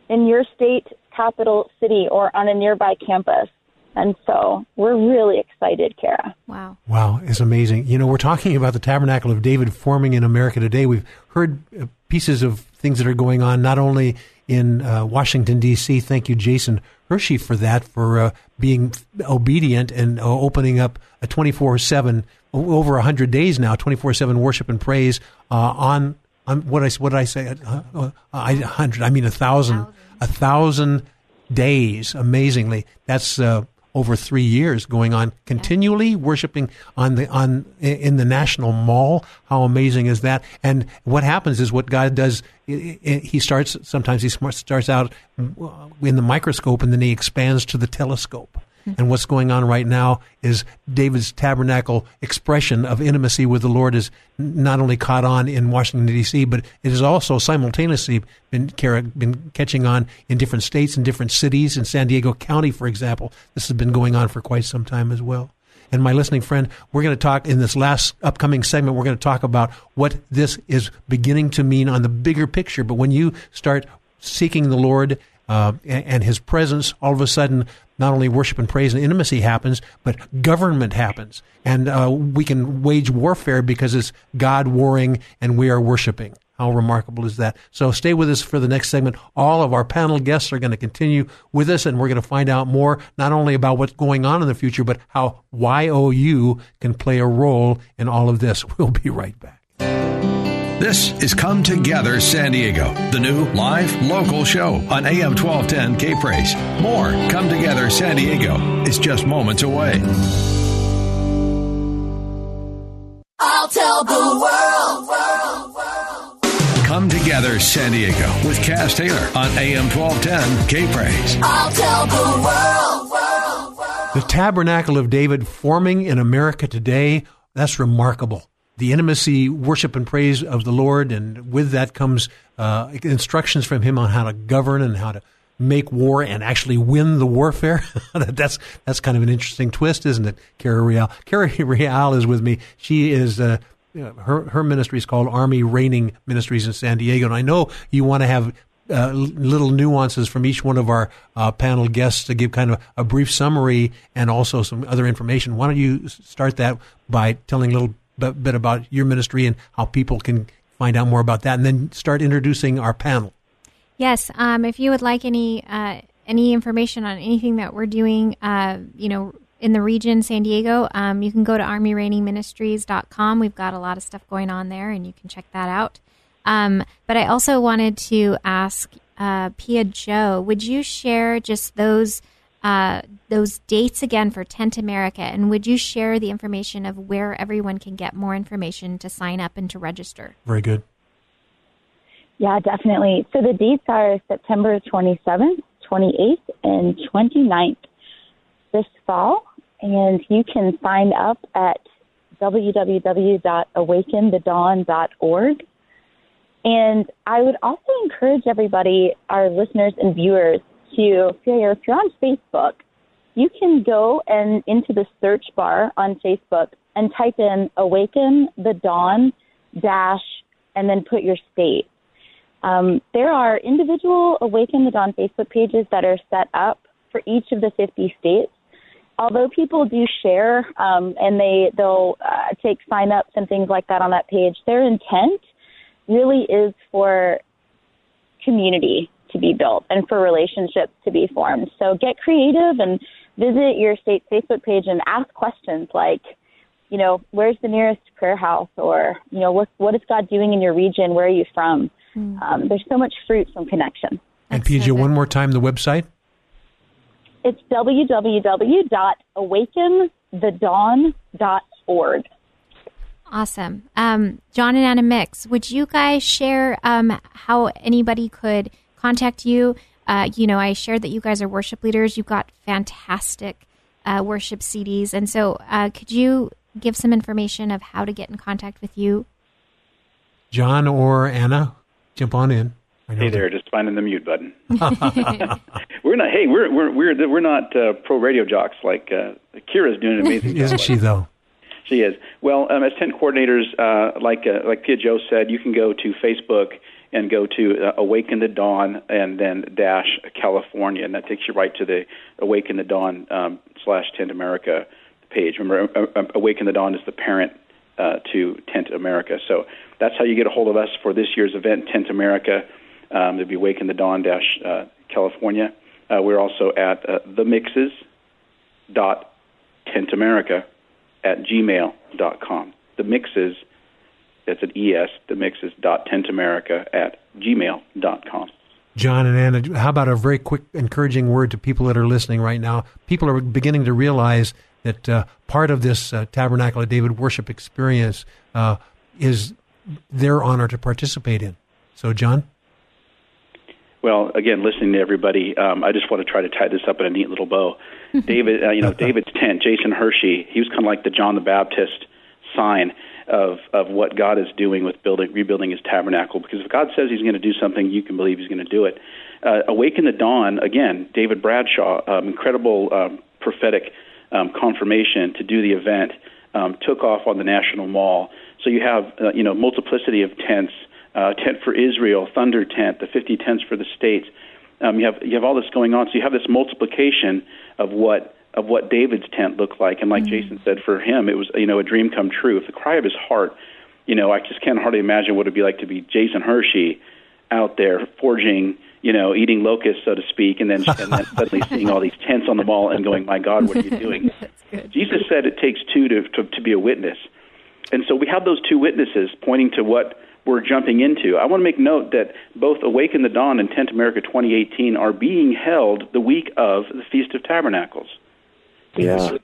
in your state capital city, or on a nearby campus. And so we're really excited, Kara. Wow. Wow, it's amazing. You know, we're talking about the Tabernacle of David forming in America today. We've heard uh, pieces of things that are going on not only in uh, Washington, D.C. Thank you, Jason Hershey, for that, for uh, being obedient and uh, opening up a 24 7, over 100 days now, 24 7 worship and praise uh, on. On what I what did I say? Uh, uh, I hundred. I mean a thousand. A thousand days. Amazingly, that's uh, over three years going on continually worshiping on the on in the national mall. How amazing is that? And what happens is what god does he starts sometimes he starts out uh, in the microscope and then he expands to the telescope and what's going on right now is David's tabernacle expression of intimacy with the Lord is not only caught on in Washington D.C., but it has also simultaneously been been catching on in different states and different cities. In San Diego County, for example, this has been going on for quite some time as well. And my listening friend, we're going to talk in this last upcoming segment. We're going to talk about what this is beginning to mean on the bigger picture. But when you start seeking the Lord uh, and, and His presence, all of a sudden, not only worship and praise and intimacy happens, but government happens, and uh, we can wage warfare because it's God warring and we are worshiping. How remarkable is that? So stay with us for the next segment. All of our panel guests are going to continue with us, and we're going to find out more not only about what's going on in the future, but how YOU can play a role in all of this. We'll be right back. This is Come Together San Diego, the new live local show on AM 1210 K Praise. More Come Together San Diego is just moments away. I'll tell the world, world, world. Come Together San Diego with Kaz Taylor on AM 1210 K Praise. I'll tell the world, world, world. The Tabernacle of David forming in America today, that's remarkable. The intimacy, worship, and praise of the Lord, and with that comes uh, instructions from Him on how to govern and how to make war and actually win the warfare. that's that's kind of an interesting twist, isn't it? Kara Real. Kara Real is with me. She is. Uh, her her ministry is called Army Reigning Ministries in San Diego, and I know you want to have uh, little nuances from each one of our uh, panel guests to give kind of a brief summary and also some other information. Why don't you start that by telling a little bit, about your ministry and how people can find out more about that, and then start introducing our panel. Yes, um, if you would like any uh, any information on anything that we're doing, uh, you know, in the region, San Diego, um, you can go to ArmyReigningMinistries.com. We've got a lot of stuff going on there, and you can check that out. Um, but I also wanted to ask uh, Pia Joe, would you share just those uh, those dates again for Tent America, and would you share the information of where everyone can get more information to sign up and to register? Very good. Yeah, definitely. So the dates are September 27th, 28th, and 29th this fall, and you can sign up at www.awakenthedawn.org. And I would also encourage everybody, our listeners and viewers, to if you're on Facebook, you can go and into the search bar on Facebook and type in "Awaken the Dawn" dash, and then put your state. Um, there are individual Awaken the Dawn Facebook pages that are set up for each of the 50 states. Although people do share um, and they they'll uh, take sign-ups and things like that on that page, their intent really is for community to be built and for relationships to be formed. So get creative and visit your state Facebook page and ask questions like, you know, where's the nearest prayer house, or you know, what what is God doing in your region? Where are you from? Mm. Um, there's so much fruit from connection. And PJ, so one more time, the website. It's www.awakenthedawn.org. Awesome. Um, John and Anna Mix, would you guys share um, how anybody could contact you? Uh, you know, I shared that you guys are worship leaders. You've got fantastic uh, worship CDs. And so uh, could you give some information of how to get in contact with you? John or Anna, jump on in. Hey there, just finding the mute button. we're not. Hey, we're we're we're we're not uh, pro radio jocks like uh, Kira's doing an amazing. Isn't she though? She is. Well, um, as tent coordinators, uh, like uh, like Pia Joe said, you can go to Facebook and go to uh, Awaken the Dawn and then dash California, and that takes you right to the Awaken the Dawn um, slash Tent America page. Remember, uh, uh, Awaken the Dawn is the parent uh, to Tent America. So that's how you get a hold of us for this year's event, Tent America. Um, it'll be Awaken the Dawn dash uh, California. Uh, we're also at uh, the mixes dot Tent America at gmail.com. The mixes, that's at ES, the mixes dot tentamerica at gmail.com. John and Anna, how about a very quick encouraging word to people that are listening right now? People are beginning to realize that uh, part of this uh, Tabernacle of David worship experience uh, is their honor to participate in. So, John? Well, again, listening to everybody, um, I just want to try to tie this up in a neat little bow. David, uh, you know, David's tent, Jason Hershey, he was kind of like the John the Baptist sign of of what God is doing with building, rebuilding His tabernacle. Because if God says He's going to do something, you can believe He's going to do it. Uh, Awaken the Dawn, again, David Bradshaw, um, incredible um, prophetic um, confirmation to do the event, um, took off on the National Mall. So you have, uh, you know, multiplicity of tents uh, tent for Israel, Thunder Tent, the 50 tents for the states. Um, you have you have all this going on, so you have this multiplication of what of what David's tent looked like. And like mm-hmm. Jason said, for him, it was you know a dream come true. If the cry of his heart, you know, I just can't hardly imagine what it'd be like to be Jason Hershey out there forging, you know, eating locusts, so to speak, and then, and then suddenly seeing all these tents on the wall and going, "My God, what are you doing?" Jesus said it takes two to, to to be a witness, and so we have those two witnesses pointing to what we're jumping into. I want to make note that both Awaken the Dawn and Tent America 2018 are being held the week of the Feast of Tabernacles. Yeah.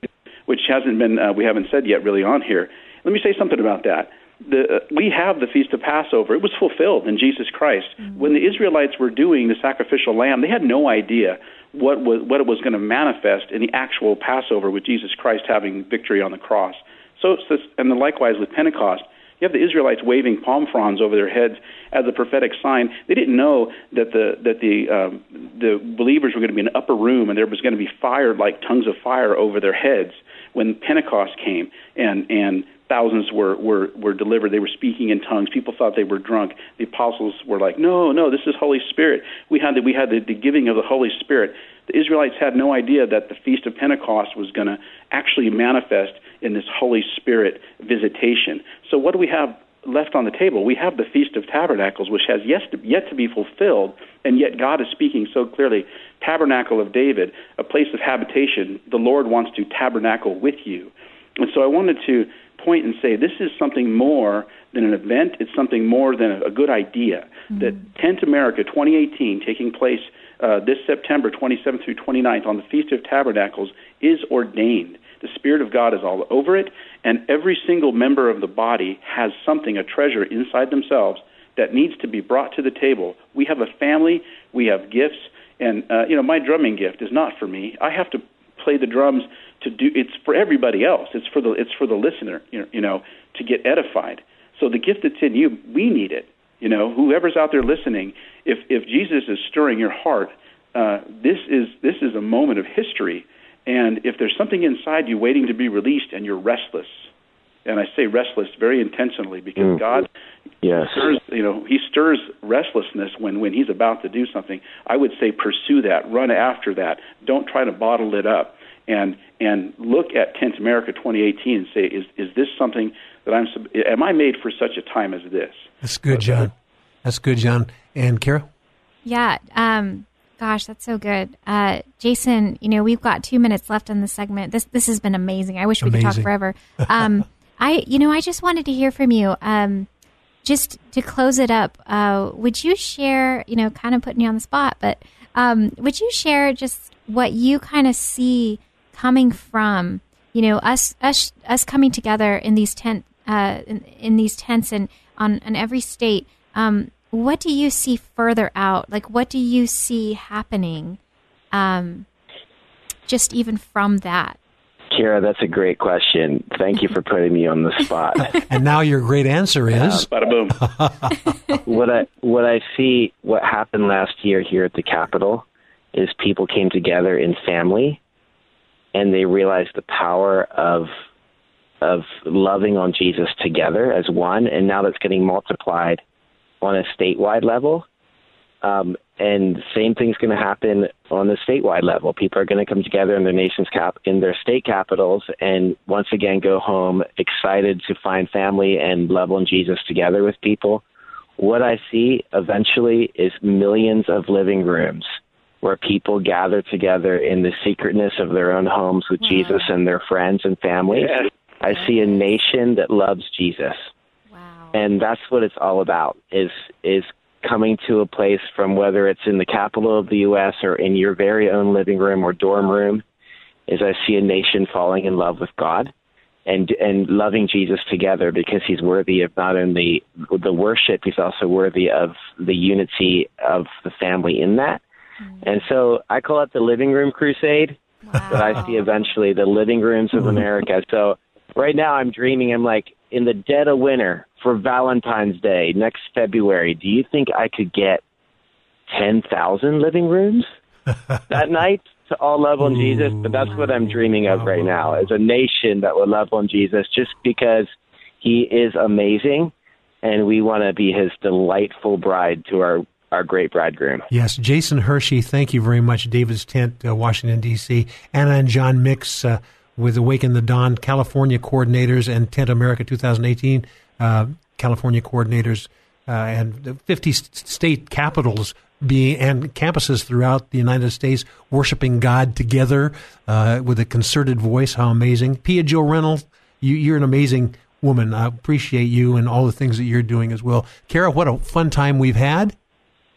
Which hasn't been, uh, we haven't said yet really on here. Let me say something about that. The, uh, we have the Feast of Passover. It was fulfilled in Jesus Christ. Mm-hmm. When the Israelites were doing the sacrificial lamb, they had no idea what, was, what it was going to manifest in the actual Passover with Jesus Christ having victory on the cross. So, and the likewise with Pentecost You have the Israelites waving palm fronds over their heads as a prophetic sign. They didn't know that the that the um, the believers were going to be in an upper room and there was going to be fire like tongues of fire over their heads when Pentecost came and and thousands were, were, were delivered. They were speaking in tongues. People thought they were drunk. The apostles were like, no, no, this is Holy Spirit. We had the, we had the, the giving of the Holy Spirit. The Israelites had no idea that the Feast of Pentecost was going to actually manifest in this Holy Spirit visitation. So what do we have left on the table? We have the Feast of Tabernacles, which has yet to, yet to be fulfilled, and yet God is speaking so clearly. Tabernacle of David, a place of habitation. The Lord wants to tabernacle with you. And so I wanted to point and say this is something more than an event, it's something more than a, a good idea. Mm-hmm. That Tent America 2018, taking place uh, this September 27th through 29th on the Feast of Tabernacles, is ordained. The Spirit of God is all over it, and every single member of the body has something, a treasure inside themselves that needs to be brought to the table. We have a family, we have gifts, and uh, you know my drumming gift is not for me. I have to play the drums to do it's for everybody else it's for the it's for the listener you know to get edified so the gift that's in you we need it you know whoever's out there listening if if jesus is stirring your heart uh, this is this is a moment of history and if there's something inside you waiting to be released and you're restless and I say restless very intentionally because mm. God yes. stirs, you know, He stirs restlessness when when He's about to do something. I would say pursue that, run after that. Don't try to bottle it up and and look at Tent America 2018 and say, is is this something that I'm? Am I made for such a time as this? That's good, John. That's good, John. And Kara. Yeah. Um, gosh, that's so good. Uh, Jason, you know we've got two minutes left in the segment. This this has been amazing. I wish we amazing. could talk forever. Um, I you know I just wanted to hear from you. Um, just to close it up, uh, would you share? You know, kind of putting you on the spot, but um, would you share just what you kind of see? coming from you know us us us coming together in these tent uh, in, in, these tents and on in every state. Um, what do you see further out? Like, what do you see happening? Um, just even from that. Kara, that's a great question. Thank you for putting me on the spot. and now your great answer is bada boom. what I what I see what happened last year here at the Capitol is people came together in family and they realized the power of of loving on Jesus together as one, and now that's getting multiplied on a statewide level. Um, and same thing's going to happen on the statewide level. People are going to come together in their nation's cap in their state capitals, and once again go home excited to find family and love on Jesus together with people. What I see eventually is millions of living rooms where people gather together in the secretness of their own homes with wow. Jesus and their friends and family. I see a nation that loves Jesus. Wow. And that's what it's all about is is coming to a place from whether it's in the capital of the US or in your very own living room or dorm room is I see a nation falling in love with God and and loving Jesus together because he's worthy of not only the worship he's also worthy of the unity of the family in that Mm-hmm. And so I call it the living room crusade, wow. but I see eventually the living rooms of mm-hmm. America. So right now I'm dreaming, I'm like, in the dead of winter for Valentine's Day next February, do you think I could get 10,000 living rooms that night to all love on Jesus? But that's what I'm dreaming of right now as a nation that will love on Jesus just because he is amazing and we want to be his delightful bride to our our great bridegroom. Yes, Jason Hershey, thank you very much. David's Tent, uh, Washington, D.C. Anna and John Mix uh, with Awaken the Dawn, California coordinators, and Tent America 2018 uh, California coordinators, uh, and 50 state capitals being and campuses throughout the United States worshiping God together uh, with a concerted voice. How amazing. Pia Joe Reynolds, you, you're an amazing woman. I appreciate you and all the things that you're doing as well. Kara, what a fun time we've had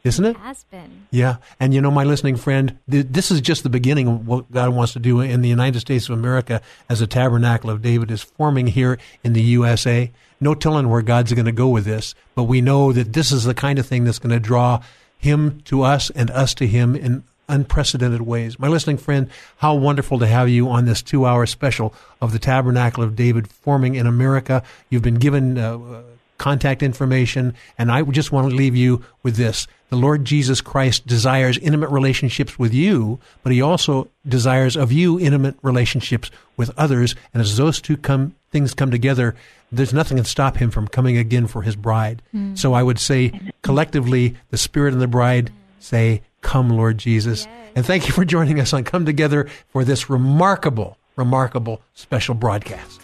isn't it? Has been. Yeah, and you know, my listening friend, th- this is just the beginning of what God wants to do in the United States of America as a tabernacle of David is forming here in the USA. No telling where God's going to go with this, but we know that this is the kind of thing that's going to draw Him to us and us to Him in unprecedented ways. My listening friend, how wonderful to have you on this two hour special of the Tabernacle of David forming in America. You've been given uh, contact information. And I just want to leave you with this. The Lord Jesus Christ desires intimate relationships with you, but he also desires of you intimate relationships with others. And as those two come, things come together, there's nothing can stop him from coming again for his bride. Mm. So I would say collectively, the Spirit and the bride say, Come, Lord Jesus. Yes. And thank you for joining us on Come Together for this remarkable, remarkable special broadcast.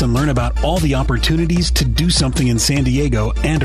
and learn about all the opportunities to do something in San Diego and